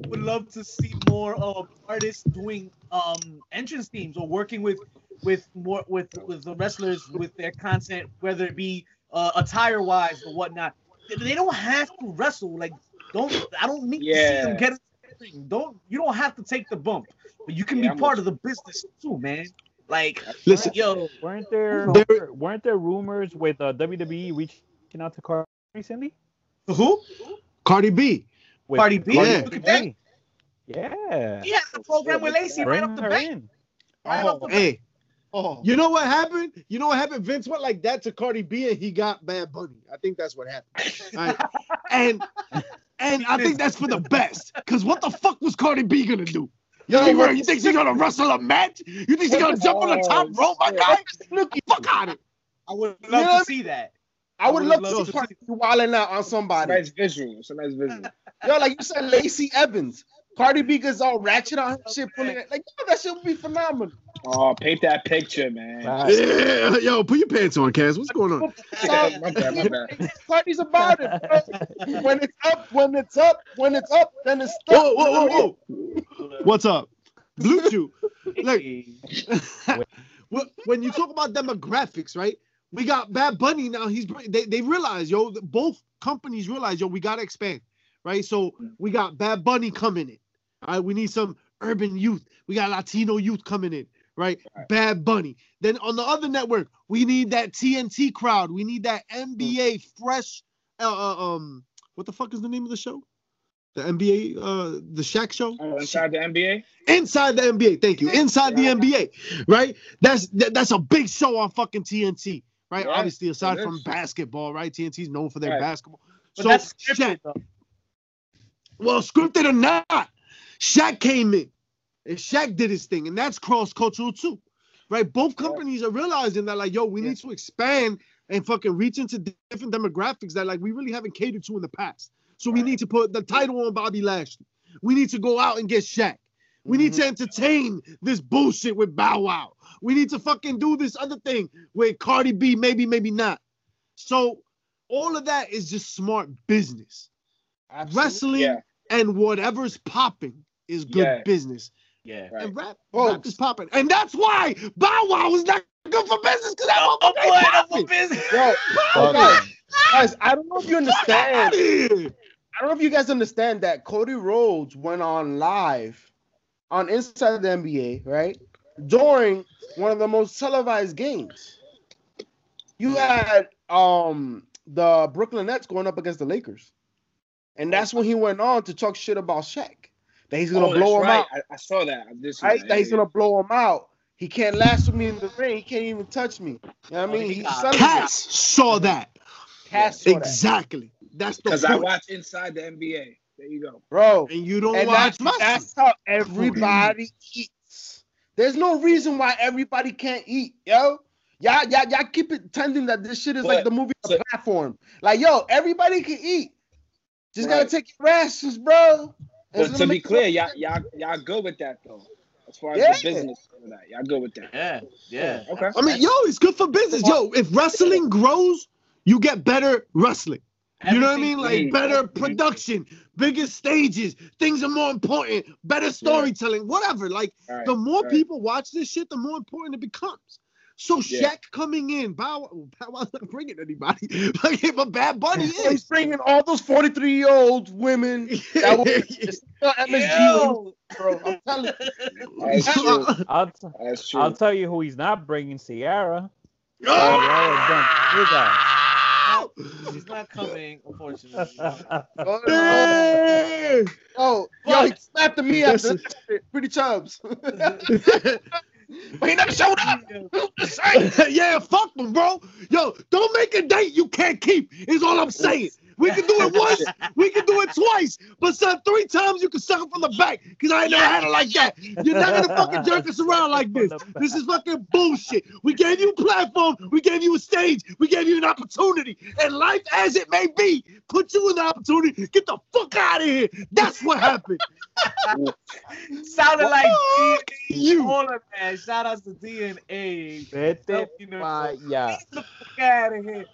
I for one would love to see more of artists doing um entrance themes or working with with more with with the wrestlers with their content, whether it be uh, attire wise or whatnot. They- They don't have to wrestle. Like, don't I don't need to see them get into the ring. Don't you don't have to take the bump, but you can Yeah, be I'm part with of the business too, man. Like, Listen. yo, Weren't there, There- weren't there rumors with uh, WWE reaching out to Cardi recently? who? Cardi B. With Cardi B? Yeah. Look at that. Yeah. He had the program with Lacey right Bring off the her bat. in. Right off the oh. bat. Hey, Oh, you know what happened? You know what happened? Vince went like that to Cardi B and he got Bad Bunny. I think that's what happened. Right? And and I think that's for the best. Cause what the fuck was Cardi B gonna do? You think, what- you think she's gonna wrestle a match? You think she's gonna jump on the top Oh, rope, my shit. guy? Look, fuck out of it. I would You love know to see that. I would I love would to love see Cardi B wilding out on somebody. nice visual. It's a nice visual. Yo, like you said, Lacey Evans. Cardi B gets all ratchet on her shit, pulling it. Like, yo, that shit would be phenomenal. Oh, paint that picture, man. Right. Yeah, yo, put your pants on, Cass. What's going on? my bad, my bad. Cardi's about it. Bro. When it's up, when it's up, when it's up, then it's stuck. Whoa, whoa, whoa, whoa. What's up? Blue Chew. Look, Wh- when you talk about demographics, right? We got Bad Bunny now. He's they, they realize, yo, both companies realize, yo, we gotta expand, right? So we got Bad Bunny coming in. All right, we need some urban youth. We got Latino youth coming in, right? Right. Bad Bunny. Then on the other network, we need that TNT crowd. We need that NBA fresh. Uh, uh, um, what the fuck is the name of the show? The NBA, uh, the Shaq show. Oh, inside the NBA? Inside the NBA, thank you. Inside the NBA, right? That's that, that's a big show on fucking TNT, right? Yeah, Obviously, aside from basketball, right? TNT's known for their Right. basketball. But so that's Shaq, scripted, though. well, scripted or not, Shaq came in and Shaq did his thing, and that's cross cultural too, right? Both Yeah. companies are realizing that, like, yo, we Yeah. need to expand and fucking reach into different demographics that, like, we really haven't catered to in the past. So we need to put the title on Bobby Lashley. We need to go out and get Shaq. We need to mm-hmm. entertain this bullshit with Bow Wow. We need to fucking do this other thing with Cardi B, maybe, maybe not. So all of that is just smart business. Wrestling Yeah. and whatever's popping is good Yeah. business. Yeah. Right. And rap, Folks. rap is popping. And that's why Bow Wow is not good for business because that Oh, motherfucker boy, popping. a business. Yo, guys, guys, I don't know if you understand. I don't know if you guys understand that Cody Rhodes went on live on Inside the NBA, right? During one of the most televised games. You had um the Brooklyn Nets going up against the Lakers. And that's when he went on to talk shit about Shaq. That he's gonna Oh, blow him right. out. I, I saw that. I Right? that. That he's gonna blow him out. He can't last with me in the ring. He can't even touch me. You know what I Oh, mean? he He's got selling Cass saw that. Cass saw that. Exactly. That's the Because I point. watch Inside the NBA. There you go. Bro. and you don't And watch that's, wrestling. that's how everybody eats. There's no reason why everybody can't eat, yo. Y'all, y'all, y'all keep pretending that this shit is like the movie so- platform. Like, yo, everybody can eat. Just Right. gotta take your rations, bro. It's But gonna be clear, y'all y'all y'all good with that though. As far as Yeah. the business of that, y'all good with that. Yeah, yeah. Okay. I mean, yo, it's good for business. Yo, if wrestling grows, you get better wrestling. You know what I mean? Like better production, bigger stages, things are more important, better storytelling, whatever. Like Right, the more right. people watch this shit, the more important it becomes. So Yeah. Shaq coming in, Bow Bow Wow's not bringing anybody. Like, but Bad Bunny He's is. bringing all those 43 year old women. That was it's still MSG, Yo. bro. I'm telling you. That's true. I'll, t- That's true. I'll tell you who he's not bringing. Sierra. Ah! He's not coming, unfortunately. Oh, Hey! oh, yo, he But- snapped at me That's after that. Pretty chubs. but he never showed up. yeah, fuck them, bro. Yo, don't make a date you can't keep. Is all I'm saying. We can do it once, we can do it twice, but son, three times you can suck it from the back. Cause I ain't never had it like that. You're not gonna fucking jerk us around like this. This is fucking bullshit. We gave you a platform, we gave you a stage, we gave you an opportunity, and life as it may be, put you in the opportunity. Get the fuck out of here. That's what happened. Sounded like Fuck DNA. you. Baller, man. Shout out to DNA. Vete You know, pa' allá. Get the fuck out of here.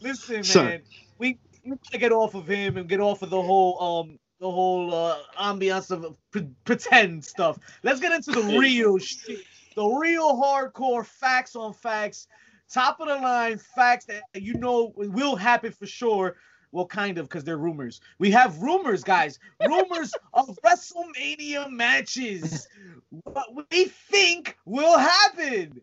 Listen, Son. man. We we gotta get off of him and get off of the whole um the whole uh ambiance of pre- pretend stuff. Let's get into the real shit. The real hardcore facts on facts. Top of the line facts that you know will happen for sure. Well, kind of, because they're rumors. We have rumors, guys. Rumors of WrestleMania matches. What we think will happen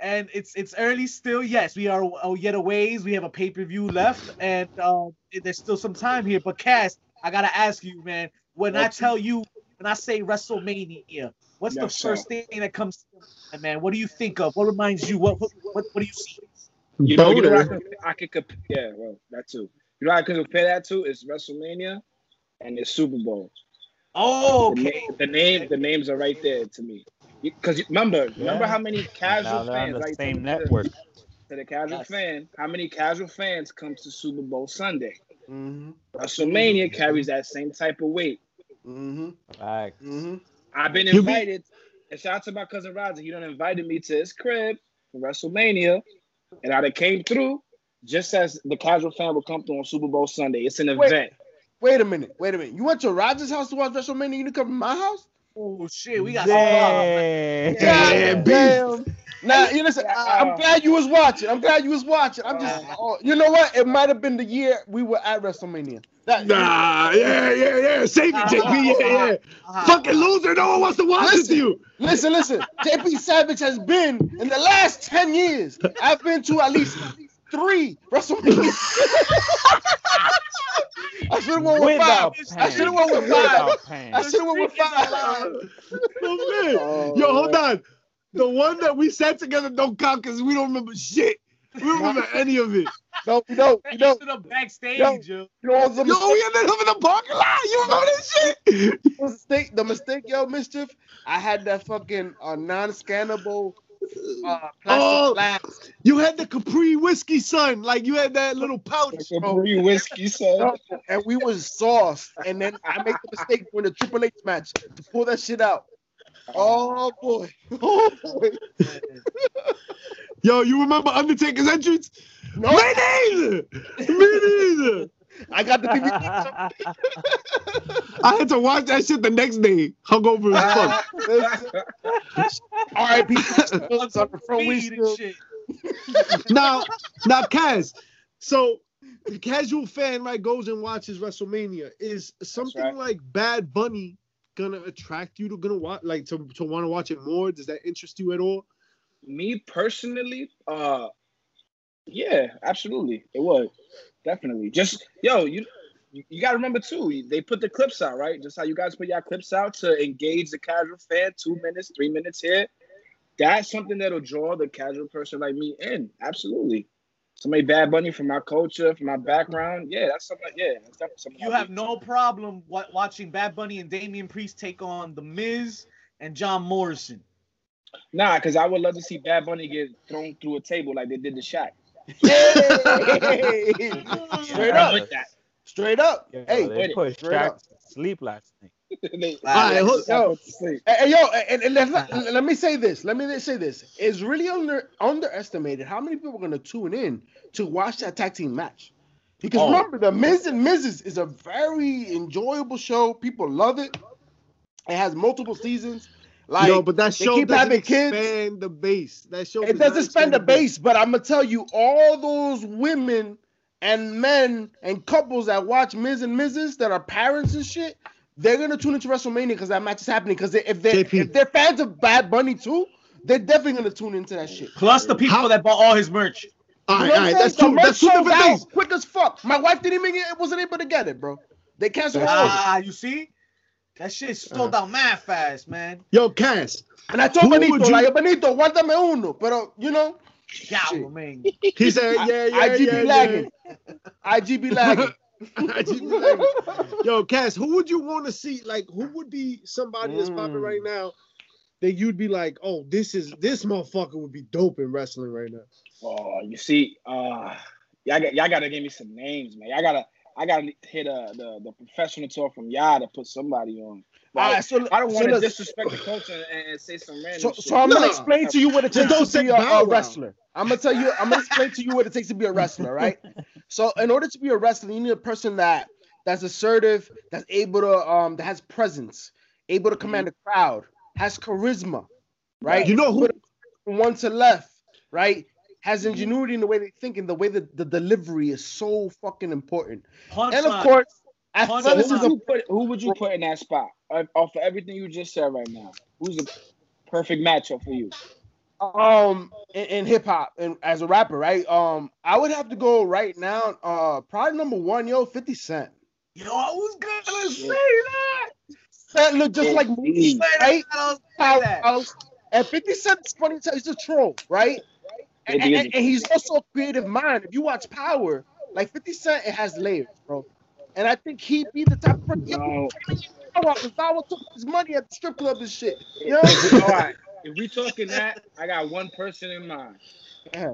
and it's it's early still. Yes, we are oh, yet a ways. We have a pay per view left, and um, there's still some time here. But Cass, I gotta ask you, man. When I What's- tell you, when I say WrestleMania, what's the Yes, sir. first thing that comes to mind, man? What do you think of? What reminds you? What what what, what do you see? You know, you know what I could, I could compare. Yeah, well, that too. You know, I could compare that to is WrestleMania and the Super Bowl. Oh, The, okay. name, the name, the names are right there to me. Because remember, remember how many casual they're on fans, the right? same to, network. To the casual Yes. fan, how many casual fans comes to Super Bowl Sunday? Mm-hmm. WrestleMania carries that same type of weight. Mm-hmm. Facts. Mm-hmm. I've been You be- invited, and shout out to my cousin Roger. He done invited me to his crib for WrestleMania, and I done came through just as the casual fan would come through on Super Bowl Sunday. It's an Wait. event. Wait a minute. Wait a minute. You went to Rogers' house to watch WrestleMania? You didn't come to my house? Oh shit, we got some problems. Damn. Damn. Now, you listen, I, I'm Uh, glad you was watching. I'm glad you was watching. I'm just, oh, you know what? It might have been the year we were at WrestleMania. That, Nah, yeah, yeah, yeah. Save it, JP. Yeah, yeah. Uh-huh. Fucking loser. No one wants to watch this Listen. to you. Listen, listen. JP Savage has been in the last 10 years. I've been to at least three WrestleMania. I should have went with five. Without I should have went with five. Without I should have went with five. Oh, man. Oh, Yo, hold man. on. The one that we sat together don't count because we don't remember shit. We don't remember any of it. No, you know, you know, Into the backstage, Yo. yo. you know Yo, we ended up in the parking lot. You remember this shit? the mistake? The mistake, yo, mischief. I had that fucking uh, non-scannable uh, Oh. flask. You had the Capri whiskey, son. Like you had that little pouch. Like a free whiskey, so and we was sauce. And then I make the mistake during the Triple H match to pull that shit out. Oh boy. Oh boy. Yo, you remember Undertaker's entrance? No, Me neither. Me neither. I got the DVD. I had to watch that shit the next day. Hungover as fuck. R.I.P. On the front windshield. now, now, Cass. So, the casual fan right goes and watches WrestleMania. Is something right. like Bad Bunny gonna attract you to gonna watch, like to to want to watch it more? Does that interest you at all? me personally, uh, yeah, absolutely, it would definitely. Just yo, you you got to remember too. They put the clips out, right? Just how you guys put your clips out to engage the casual fan. Two minutes, three minutes here. That's something that'll draw the casual person like me in. Absolutely. Somebody Bad Bunny from my culture, from my background. Yeah, that's something. Yeah, that's definitely something. You I'll have do. no problem wa- watching Bad Bunny and Damian Priest take on The Miz and John Morrison. Nah, because I would love to see Bad Bunny get thrown through a table like they did to Shaq. Hey! Straight up. with that. Straight up. Yo, hey, they wait, pushed Shaq to sleep last night. They- Alright, they- yo. Hey, hey, yo, and, and let, let, let me say this. Let me say this. It's really under underestimated how many people are gonna tune in to watch that tag team match. Because Oh. remember, the Miz and Mrs. is a very enjoyable show. People love it. It has multiple seasons. Like no, but that show keep doesn't having kids. expand the base. That show it does not doesn't expand the the base, but I'm gonna tell you, all those women and men and couples that watch Miz and Mrs. that are parents and shit, they're gonna tune into WrestleMania because that match is happening. Because if they if they're fans of Bad Bunny too, they're definitely gonna tune into that shit. Plus the people How- that bought all his merch. All You know all what right, I'm that's saying? two. That's two merch different things. Quick as fuck. My wife didn't even get, wasn't able to get it, bro. They canceled her order. Ah, you see? That shit sold out mad fast, man. Yo, Cass, And I told Who Benito, would you- like, Benito, guárdame uno. Pero, you know, Diablo, man. he said, yeah, yeah, IGB yeah, lagging. IGB lagging. yeah. IGB lagging. Yo, Cass, who would you want to see? Like, who would be somebody that's popping Mm. right now that you'd be like, oh, this is this motherfucker would be dope in wrestling right now? Oh, you see, uh, y'all y'all gotta give me some names, man. Y'all gotta I gotta hit uh, the the professional talk from y'all to put somebody on. Like, right, so, I don't want to let's- disrespect the culture and, and say some random So, shit. so I'm gonna explain to you what it takes don't to say be a, a wrestler. I'm gonna tell you. I'm gonna explain to you what it takes to be a wrestler, right? So, in order to be a wrestler, you need a person that that's assertive, that's able to um, that has presence, able to command a crowd, has charisma, right? You know who? From one to left, right? Has ingenuity in the way they think and the way that the delivery is so fucking important. Punch And of line. course, So who would athleticism. you put? Who would you put in that spot? Off off of everything you just said right now, who's the perfect matchup for you? um in, in hip hop and as a rapper, right? Um, I would have to go right now. Uh, probably number one, yo, Fifty Cent. Yo, I was gonna say Yeah. that. Cent look just Yeah, like he- me, Say right? I was gonna say that. And Fifty Cent is funny. He's a troll, right? And, and- and he's also a creative mind. If you watch Power, like Fifty Cent, it has layers, bro. And I think he'd be the type of person. No. If I would took his money at the strip club and shit, you know? All right. If we talking that, I got one person in mind. Yeah.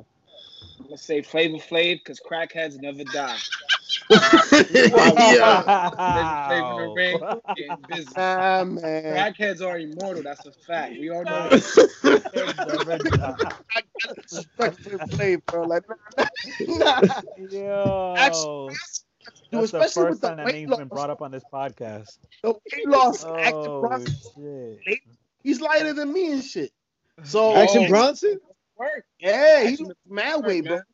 I'm gonna say Flavor Flav because crackheads never die. Yeah. Flavor the ring, getting busy. Ah man. Crackheads are immortal. That's a fact. We all know. Respect for the play, bro. Like, nah, nah. Yo, Actually, Dude, that's the first with the time that weight name's loss. been brought up on this podcast. The weight loss, Action Oh Bronson, shit! he's lighter than me and shit. So Action Oh. Bronson? Work. yeah, he's Action- mad weight, bro. man.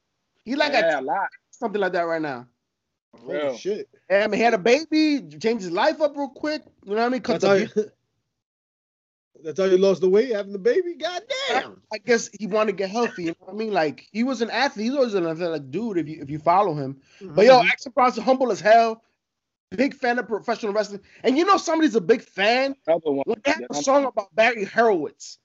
He like yeah, at a lot. something like that right now. For real. Holy shit. Yeah, I mean, he had a baby, changed his life up real quick. You know what I mean? Cut That's how, you, that's how you lost the weight having the baby? God damn. I guess he wanted to get healthy. You know what I mean? Like he was an athlete. He's always an athletic dude if you if you follow him. But yo, Mm-hmm. Action Bronson, humble as hell. Big fan of professional wrestling. And you know somebody's a big fan Another one. when they have a Yeah, song about Barry Horowitz.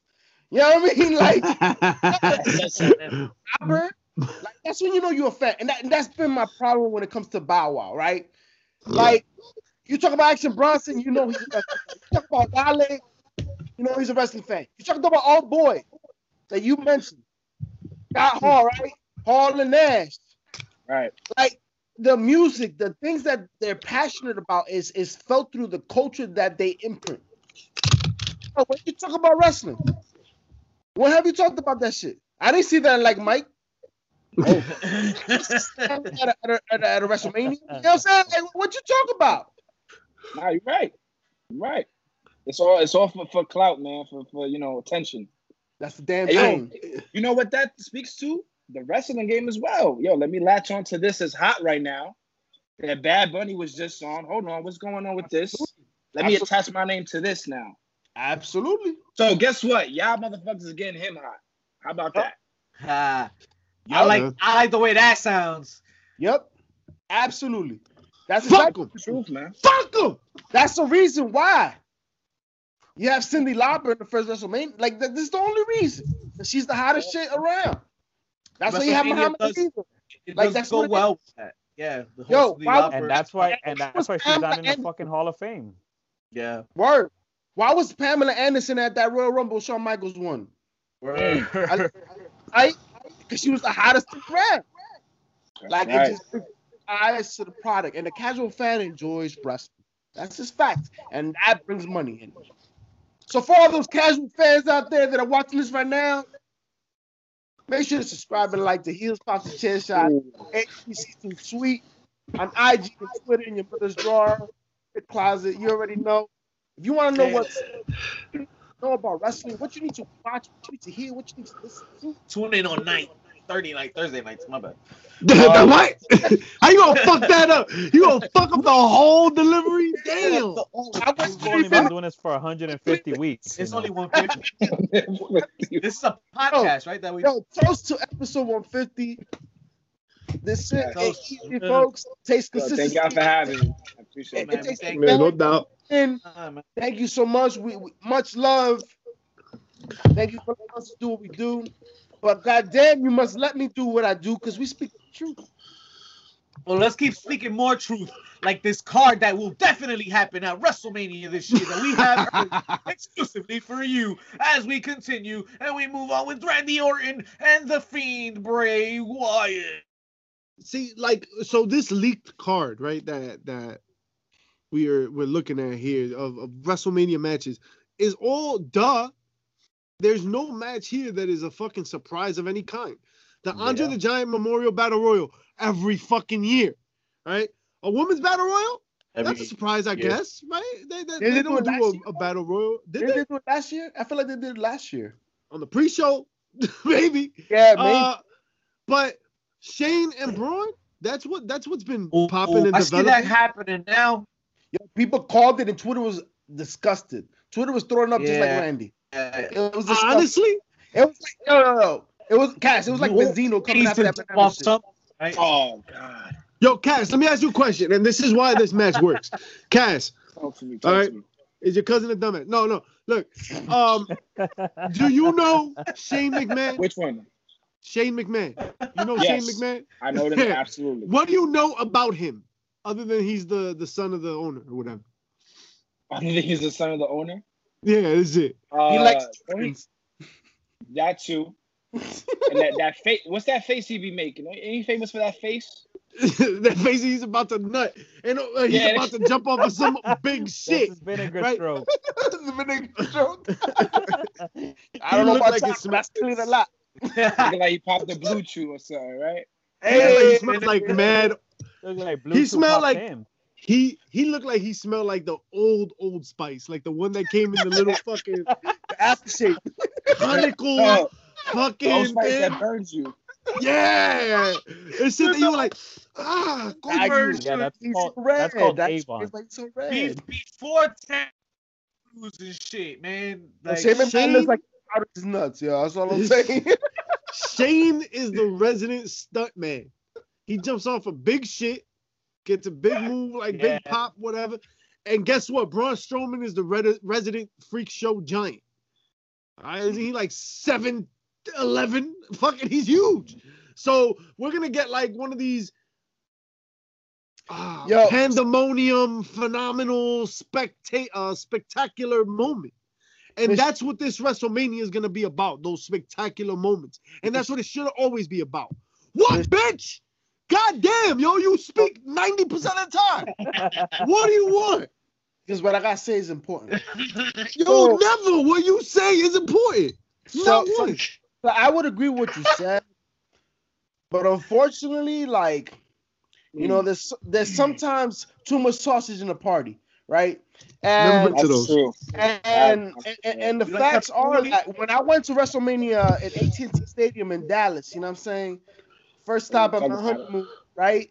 You know what I mean? Like rapper, like that's when you know you're a fan. And, that, and that's been my problem when it comes to Bow Wow, right? Like you talk about Action Bronson, you know he's a wrestling fan. You talk about Wale, you know he's a wrestling fan. You talk about Old Boy that you mentioned. Got Hall, right? Hall and Nash. Right. Like the music, the things that they're passionate about is is felt through the culture that they imprint. When you talk about wrestling, when have you talked about that shit? I didn't see that like Mike Oh. at a, at a, at a, WrestleMania. You know what I'm saying? Like, what you talk about? Nah, you're right. You're right. It's all it's all for, for clout, man, for, for you know attention. That's the damn Hey, thing. You know what that speaks to? The wrestling game as well. Yo, let me latch on to this as hot right now. That Bad Bunny was just on. Hold on, what's going on with this? Let me Absolutely. attach my name to this now. Absolutely. So guess what? Y'all motherfuckers is getting him hot. How about that? Ah. I like I like the way that sounds. Yep. Absolutely. That's Fuck exactly. The truth, man. Fuck him. That's the reason why you have Cyndi Lauper in the first WrestleMania. Like that, this is the only reason. She's the hottest shit around. That's why you have WrestleMania Muhammad does- Ali. It Like, does that's go what well with that. Yeah. The Yo, host of the why- And that's why, and that's why she's not in the fucking Hall of Fame. yeah. Word. Why was Pamela Anderson at that Royal Rumble? Shawn Michaels won. I, because she was the hottest thing around. Like Right. it just, eyes to the product, and the casual fan enjoys wrestling. That's just fact, and that brings money in. So for all those casual fans out there that are watching this right now, make sure to subscribe and like the Heels Pop the Chair Shot, HPC Too Sweet on IG and Twitter in your mother's drawer, your closet. You already know. If you want to know what's know about wrestling, what you need to watch, what you need to hear, what you need to listen to. Tune in on night, Thursday night, Thursday nights. My bad. The what? How you gonna fuck that up? You gonna fuck up the whole delivery? Damn. The- I was We've only been doing this for 150 weeks. It's only 150. this is a podcast, right? That we. Yo, toast to episode 150. This shit Toast. is easy, folks. Takes Yo, consistency. thank y'all for having me. I appreciate It man, it. Man, no doubt. in. Uh. Thank you so much. We, we much love. Thank you for letting us do what we do. But goddamn, you must let me do what I do because we speak the truth. Well, let's keep speaking more truth, like this card that will definitely happen at WrestleMania this year that we have exclusively for you as we continue and we move on with Randy Orton and the Fiend Bray Wyatt. See, like, so this leaked card, right? That that we are we're looking at here of, of WrestleMania matches is all duh. There's no match here that is a fucking surprise of any kind. The Andre Yeah. the Giant Memorial Battle Royal every fucking year, right? A women's battle royal? That's a surprise, I year. guess, right? They, they, they they do don't do a, year? a battle royal. Did Did they? they do it last year? I feel like they did it last year. On the pre-show, maybe. Yeah, Uh, but Shane and Braun, that's what that's what's been Oh, popping and I see that happening now. Yo, people called it and Twitter was disgusted. Twitter was throwing up just like Randy. Uh, It was disgusting. Honestly, It was like no, no, no. It was Cash. It was like You- Benzino coming he's after that. banana shit. something, right? Oh God. yo, Cass, let me ask you a question, and this is why this match works. Cass, Talk to me. Talk right. to me. is your cousin a dumbass? No, no. Look, um, do you know Shane McMahon? Which one? Shane McMahon. You know Yes. Shane McMahon? I know them absolutely. What do you know about him, other than he's the the son of the owner or whatever? I think he's the son of the owner. Yeah, that's it. Uh, He likes he- that too. And that, that face, what's that face he be making? Ain't he famous for that face? that face he's about to nut, and uh, he's Yeah. about to jump off of some big That's shit. his vinegar right? stroke. The vinegar joke. I He don't know look about like like it's but clean a lot. Like he popped the blue chew or something, right? He look like he Hey, smells like mad. Like blue He He smell like- him. He he looked like he smelled like the old Old Spice, like the one that came in the little fucking aftershave. conical Oh, fucking Old Spice thing. that burns you. Yeah, it's shit that you were like, ah, go I burn. Yeah, that's He's called red. that's called That's Avon. why he's so Be- red. before tattoos and shit, man. Like, Shane McMahon Shane- looks like out of his nuts, yeah. That's all I'm saying. Shane is the resident stunt man. He jumps off a big shit, gets a big move like Yeah. big pop, whatever. And guess what? Braun Strowman is the red- resident freak show giant. All right, isn't he like 7 11? Fucking, he's huge. So we're gonna get like one of these ah, Yo. pandemonium, phenomenal, specta- uh, spectacular moment. And that's what this WrestleMania is gonna be about, those spectacular moments. And that's what it should always be about. What, bitch? God damn, yo, you speak 90% of the time. What do you want? Because what I gotta say is important. Yo, So- never. What you say is important. So, Not so, so I would agree with what you said, but unfortunately, like you know, there's there's mm. sometimes too much sausage in a party, right? And Remember- to That's those. true. and, and and the You facts are that when I went to WrestleMania at AT&T Stadium in Dallas, you know what I'm saying? First stop of my honeymoon, right?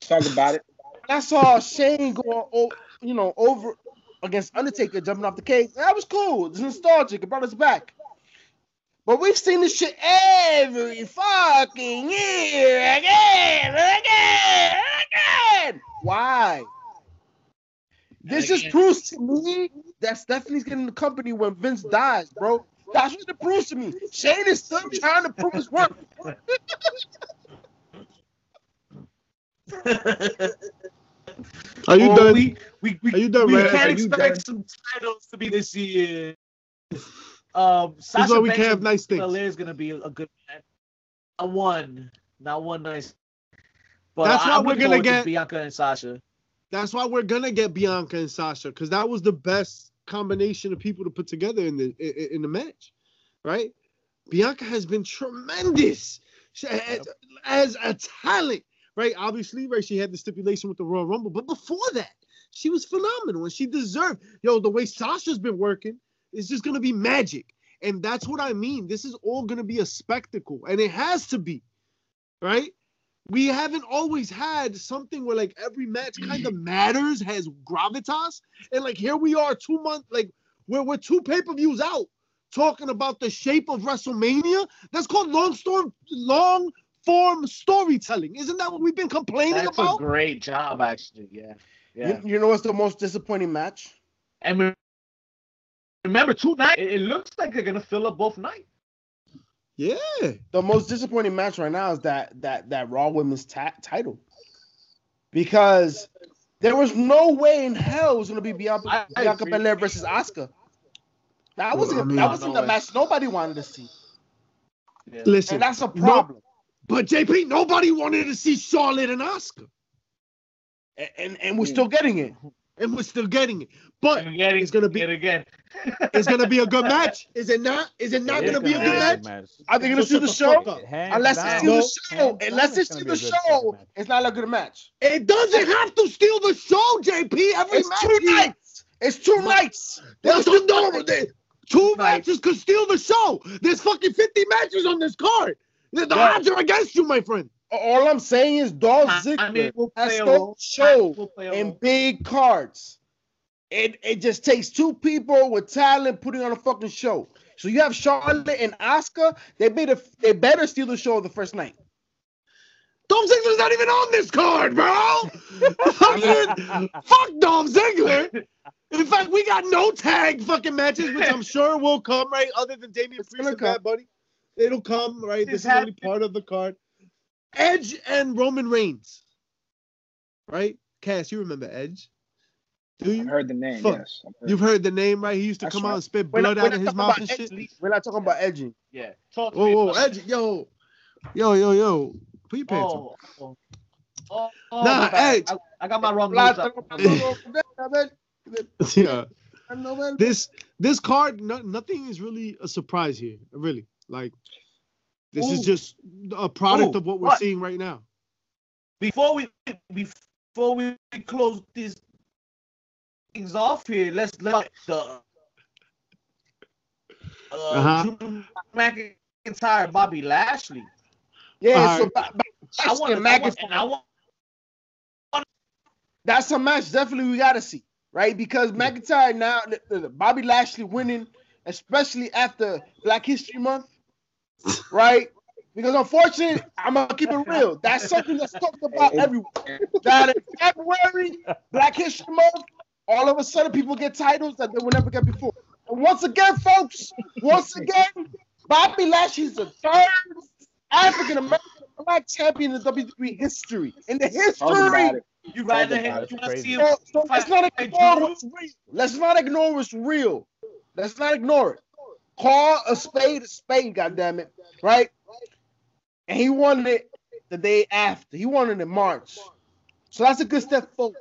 Talk about it. And I saw Shane go, o- you know, over against Undertaker jumping off the cage. That was cool. It's nostalgic. It brought us back. But we've seen this shit every fucking year, again, again, again. Why? This just Again. proves to me that Stephanie's getting the company when Vince dies, bro. That's what it proves to me. Shane is still trying to prove his worth. Are you Oh, done? We, we, we, Are you done, we can't expect some titles to be this year. Um, Sasha why we Banks can't have nice things. Belair is gonna be a good match. Not one, not one nice. But That's I- why I'm we're gonna get- Bianca and Sasha. That's why we're gonna get Bianca and Sasha because that was the best combination of people to put together in the in, in the match, right? Bianca has been tremendous She- as, as a talent, right? Obviously, right? She had the stipulation with the Royal Rumble, but before that, she was phenomenal and she deserved. Yo, the way Sasha's been working is just gonna be magic, and that's what I mean. This is all gonna be a spectacle, and it has to be, right? we haven't always had something where like every match kind of matters, has gravitas, and like here we are two months like where we're two pay per views out talking about the shape of WrestleMania. That's called long storm, long form storytelling. Isn't that what we've been complaining That's a about? great job, actually. Yeah. Yeah. You, you know what's the most disappointing match? And remember, two nights. It, it looks like they're gonna fill up both nights. Yeah, The most disappointing match right now is that that that Raw Women's ta- title, because there was no way in hell it was gonna be Bianca, I- I Bianca. Belair versus Asuka. That wasn't I mean- that wasn't No the way. match nobody wanted to see, Yeah. listen, and that's a problem. But JP, nobody wanted to see Charlotte and Asuka, And, and and we're still getting it. and we're still getting it. But And getting it's gonna be- it again. it's gonna be a good match. Is it not? Is it not It is gonna be a good be match? Are they gonna So see the the show? fuck up. Hands Unless down. it's still the show, unless it's it's gonna still be a the show, it's not a good match. It doesn't have to steal the show, JP. Every It's match two nights. It's two But- nights. There's no, no, they- two matches could steal the show. There's fucking 50 matches on this card. The, the Yeah. odds are against you, my friend. All I'm saying is Dolph I- Ziggler I mean, we'll has play a no show We'll play in big cards. It it just takes two people with talent putting on a fucking show. So you have Charlotte and Asuka. They better they better steal the show the first night. Dolph Ziggler's not even on this card, bro. fucking, fuck Dolph Ziggler. In fact, we got no tag fucking matches, which I'm sure will come, right? Other than Damian It's Priest gonna and Bad Bunny. It'll come, right? It's This is only part of the card. Edge and Roman Reigns. Right? Cass, you remember Edge? Do I you? heard the name. Fuck. Yes. Heard You've heard the name, right? He used to That's come out and spit We're not- blood we're out not of his mouth and Edge. shit. We're not talking about edging. Yeah. Talk to Whoa, me whoa, about- Edge, yo, yo, yo, yo. Put your pants on. Oh, oh, oh, Nah, my bad. Edge. I, I got my wrong Black- notes up. yeah. This this card, no, nothing is really a surprise here. Really, like this is just a product Ooh, of what we're what? seeing right now. Before we before we close these things off here, let's let the uh, Uh-huh. Drew McIntyre, Bobby Lashley. Yeah, All so right. ba- ba- I want to, I want, McIntyre- I want that's a match definitely we gotta see, right? Because McIntyre now, the- the- Bobby Lashley winning, especially after Black History Month, right? Because unfortunately, I'm gonna keep it real. That's something that's talked about everywhere. That in February, Black History Month, all of a sudden people get titles that they will never get before. And once again, folks, once again, Bobby Lashley's the third African American black champion in WWE history. In the history you rather Talk him. it. You want to see him so, so let's not ignore what's real. Let's not ignore what's real. Let's not ignore it. Call a spade a spade, goddamn it, Right? And he wanted it the day after. He wanted it in March. So that's a good step forward.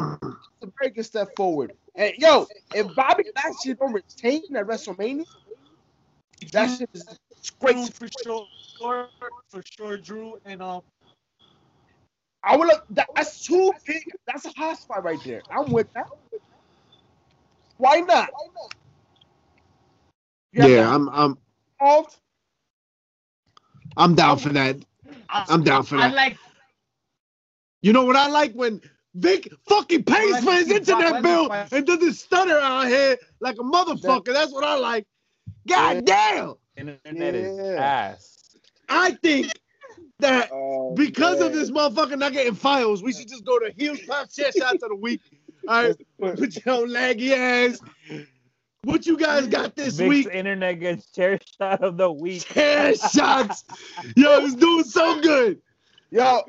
It's a very good step forward. And yo, if Bobby Lashley don't retain at WrestleMania, that shit is great. for sure, for sure, Drew, and um, I would look that, that's too big. That's a hot spot right there. I'm with that. Why not? You Yeah, I'm I'm involved. I'm down for that. I, I'm down for that. I that. like You know what I like when Vic fucking pays for his to see Brock internet bill and does his stutter out here like a motherfucker. That's what I like. God damn. Internet is ass. I think that Oh, because of this motherfucker not getting files, we should just go to heels pop chair shots of the week. All right, put your laggy ass. What you guys got this Vic's week? internet gets chair shot of the week. Chair shots. Yo, it's doing so good. Yo,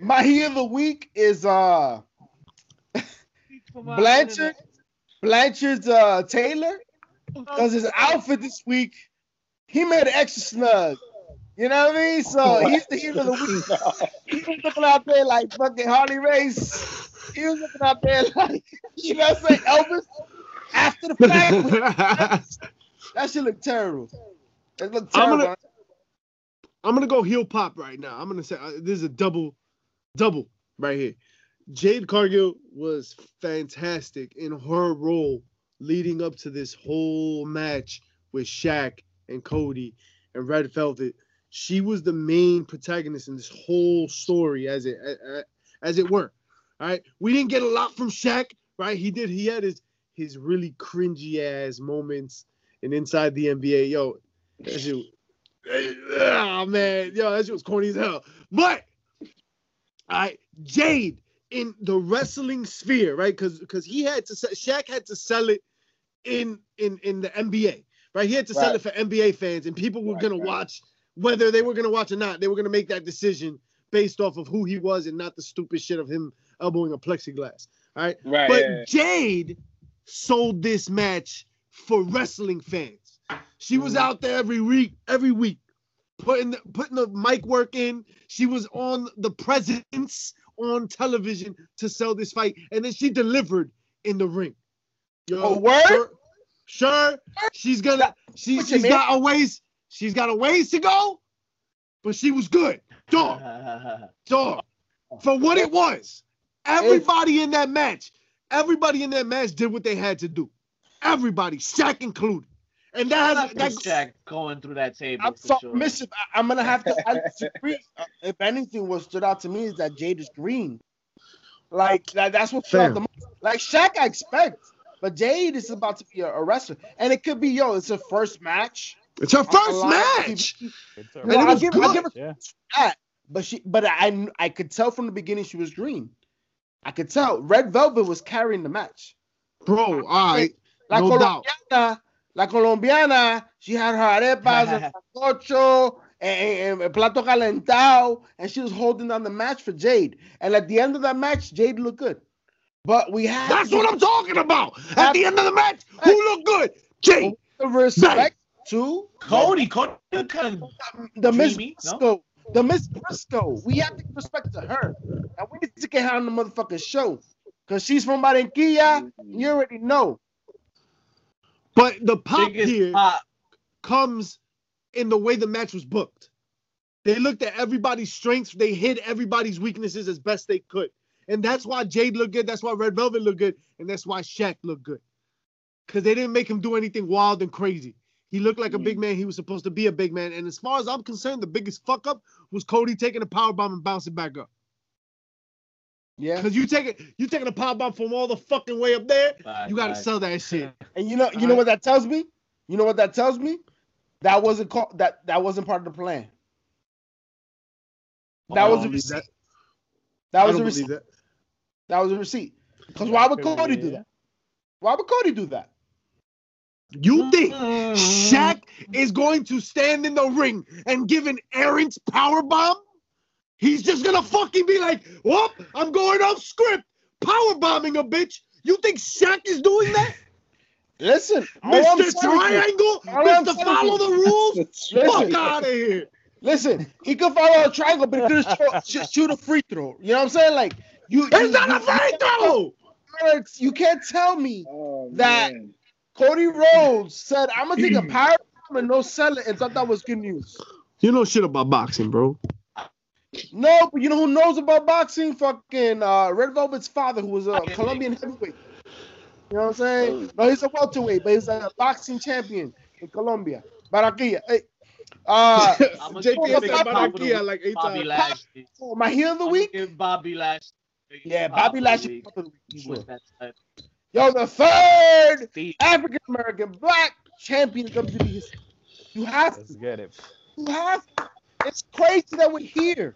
my heel of the week is uh Blanchard. Blanchard's uh Taylor. Because his outfit this week, he made it extra snug. You know what I mean? So he's the hero of the week. He was looking out there like fucking Harley Race. He was looking out there like, you know what I'm saying? Elvis, after the fact, that shit look terrible. It looked I'm terrible. gonna- I'm gonna go heel pop right now. I'm gonna say uh, this is a double, double right here. Jade Cargill was fantastic in her role leading up to this whole match with Shaq and Cody and Red Velvet. She was the main protagonist in this whole story, as it as it were. All right, we didn't get a lot from Shaq, right? He did. He had his his really cringy ass moments and inside the NBA. Yo, that shit, oh man, yo, that shit was corny as hell. But all right, Jade in the wrestling sphere, right? Because because he had to, Shaq had to sell it in in in the NBA, right? He had to sell Right. it for NBA fans, and people were Right, gonna right. watch whether they were gonna watch or not. They were gonna make that decision based off of who he was and not the stupid shit of him elbowing a plexiglass. All right, Right. but yeah, yeah. Jade sold this match for wrestling fans. She was Mhm. out there every week, every week, putting the, putting the mic work in. She was on the presence on television to sell this fight, and then she delivered in the ring. Yo, Oh, word? Sure, sure, she's gonna she, she's mean? got a ways she's got a ways to go, but she was good. Dog, dog. For what it was, everybody in that match, everybody in that match did what they had to do. Everybody, Shaq included. And that has Not that, Shaq going through that table I'm so sure. missive. I, am gonna have to I disagree. Uh, if anything, what stood out to me is that Jade is green. Like that, that's what stood out the most. Like Shaq, I expect, but Jade is about to be a, a wrestler, and it could be yo. It's her first match. it's her first match. TV. It's And I'll give, I'll give her yeah. that, but she, but I, I could tell from the beginning she was green. I could tell. Red Velvet was carrying the match. Bro, all right. La No doubt. colombiana, la colombiana, she had her arepas and sancocho and, and, and plato calentado, and she was holding down the match for Jade. And at the end of that match, Jade looked good. But we have That's to what I'm talking about. At the end of the match, who looked good? Jay. give respect to Cody, Cody kind of the Miss Dreamy, no? Briscoe. The Miss Briscoe. We have to respect to her. And we need to get her on the motherfucking show. Because she's from Barranquilla. You already know. But the pop biggest here pop. comes in the way the match was booked. They looked at everybody's strengths, they hid everybody's weaknesses as best they could. And that's why Jade looked good, that's why Red Velvet looked good, and that's why Shaq looked good. Because they didn't make him do anything wild and crazy. He looked like a big man. He was supposed to be a big man. And as far as I'm concerned, the biggest fuck up was Cody taking a power bomb and bouncing back up. Yeah. Because you take it, you taking a power bomb from all the fucking way up there, Bye, you gotta bye. sell that shit. And you know, you know what that tells me? You know what that tells me? That wasn't called that that wasn't part of the plan. That I was a receipt. that. That was a receipt. that. That was a receipt. Because why would Cody be, do that? Why would Cody do that? You think Mm. Shaq is going to stand in the ring and give an errant power bomb? He's just gonna fucking be like, "Whoop! I'm going off script, power bombing a bitch." You think Shaq is doing that, Listen, all I'm Mister Triangle, all I'm Mister Follow the rules? Listen. Fuck out of here! Listen, he could follow a triangle, but he could shoot, shoot a free throw. You know what I'm saying? Like you, you, It's not a free throw. Alex, you can't tell me Oh, That- man. Cody Rhodes said, "I'm gonna take a power bomb and no sell it," and thought that was good news. You know shit about boxing, bro. No, but you know who knows about boxing? Fucking uh, Red Velvet's father, who was a Colombian heavyweight. You know what I'm saying? No, he's a welterweight, but he's a boxing champion in Colombia. Barranquilla. Hey, uh, I'ma JP give has it said to Bobby Barranquilla like eight Bobby times. Lashley. oh, my heel of the week. Give Bobby Lashley. Yeah, Pop Bobby of the Lashley. week. top of the week, sure. was that type. Yo, the third African American black champion of WWE history. You have Let's to. get it. You have to. It's crazy that we're here.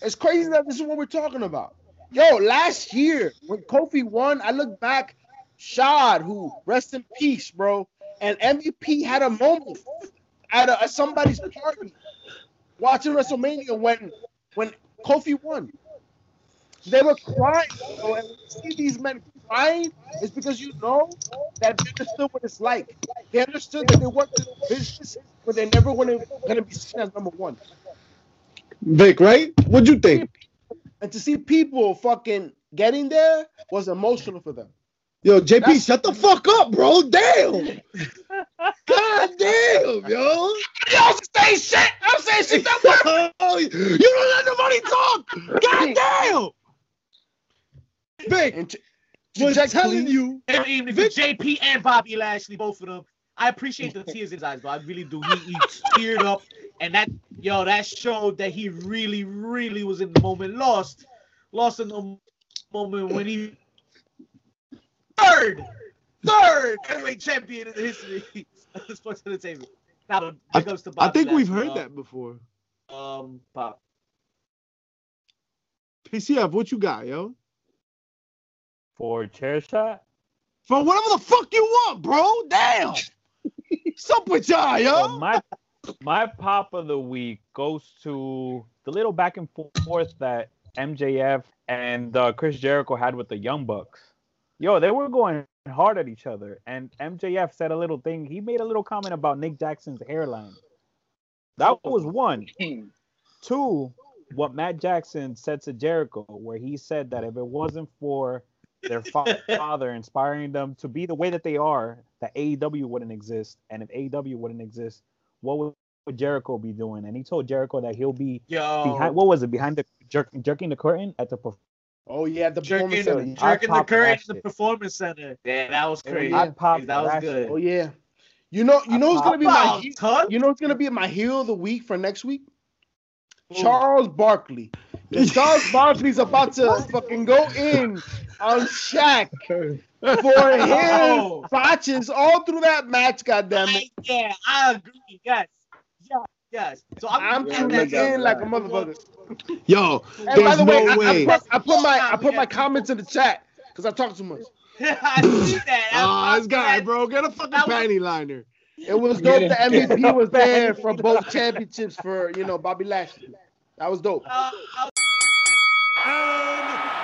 It's crazy that this is what we're talking about. Yo, last year when Kofi won, I look back, Shad, who rest in peace, bro, and MVP had a moment at, a, at somebody's party watching WrestleMania when when Kofi won. They were crying, bro, and see these men crying is because you know that they understood what it's like. They understood that they worked in a business where they're never gonna, gonna be seen as number one. Vic, right? What'd you think? And to see people fucking getting there was emotional for them. Yo, JP, That's- shut the fuck up, bro. Damn. God damn, yo. Yo, I'm saying shit. I'm saying shit that way. you don't let nobody talk. God damn. Vic, And t- was Jack, telling please. you. Good evening for JP and Bobby Lashley, both of them. I appreciate the tears in his eyes, though. I really do. He, he teared up, and that yo, that showed that he really, really was in the moment. Lost, lost in the moment when he third, third heavyweight champion in the history of sports entertainment. Now, I, big ups to I Bobby think we've heard uh, that before. Um, Pop. PCF, what you got, yo? For chair shot, For whatever the fuck you want, bro. Damn. What's up with y'all, yo? well, my my pop of the week goes to the little back and forth that MJF and uh, Chris Jericho had with the Young Bucks. Yo, they were going hard at each other, and MJF said a little thing. He made a little comment about Nick Jackson's hairline. That was one. Two, what Matt Jackson said to Jericho, where he said that if it wasn't for their fa- father inspiring them to be the way that they are, that AEW wouldn't exist. And if AEW wouldn't exist, what would, would Jericho be doing? And he told Jericho that he'll be Yo, behind. What was it? Behind the jerk, jerking the curtain at the. perf- Oh yeah, the jerking, performance center. Jerking the popped current that the performance center. Yeah, that was Oh, crazy. yeah. I popped that was good. Oh yeah. You know, you know it's gonna be my he- you know it's gonna be my heel of the week for next week? Who? Charles Barkley. 'Cause Charles Barkley's about to fucking go in on Shaq for his Oh. botches all through that match. Goddamn it! Yeah, I agree. Yes, yes, yes. So I'm, I'm Yeah, tuning look out in for like a motherfucker. Yo, And by there's the way, no I, I way. put, I put my I put my comments in the chat because I talk too much. I see that. Ah, I- this guy, bro. Get a fucking That was- panty liner. It was dope. The MVP was there for both championships for you know Bobby Lashley. That was dope. Uh, and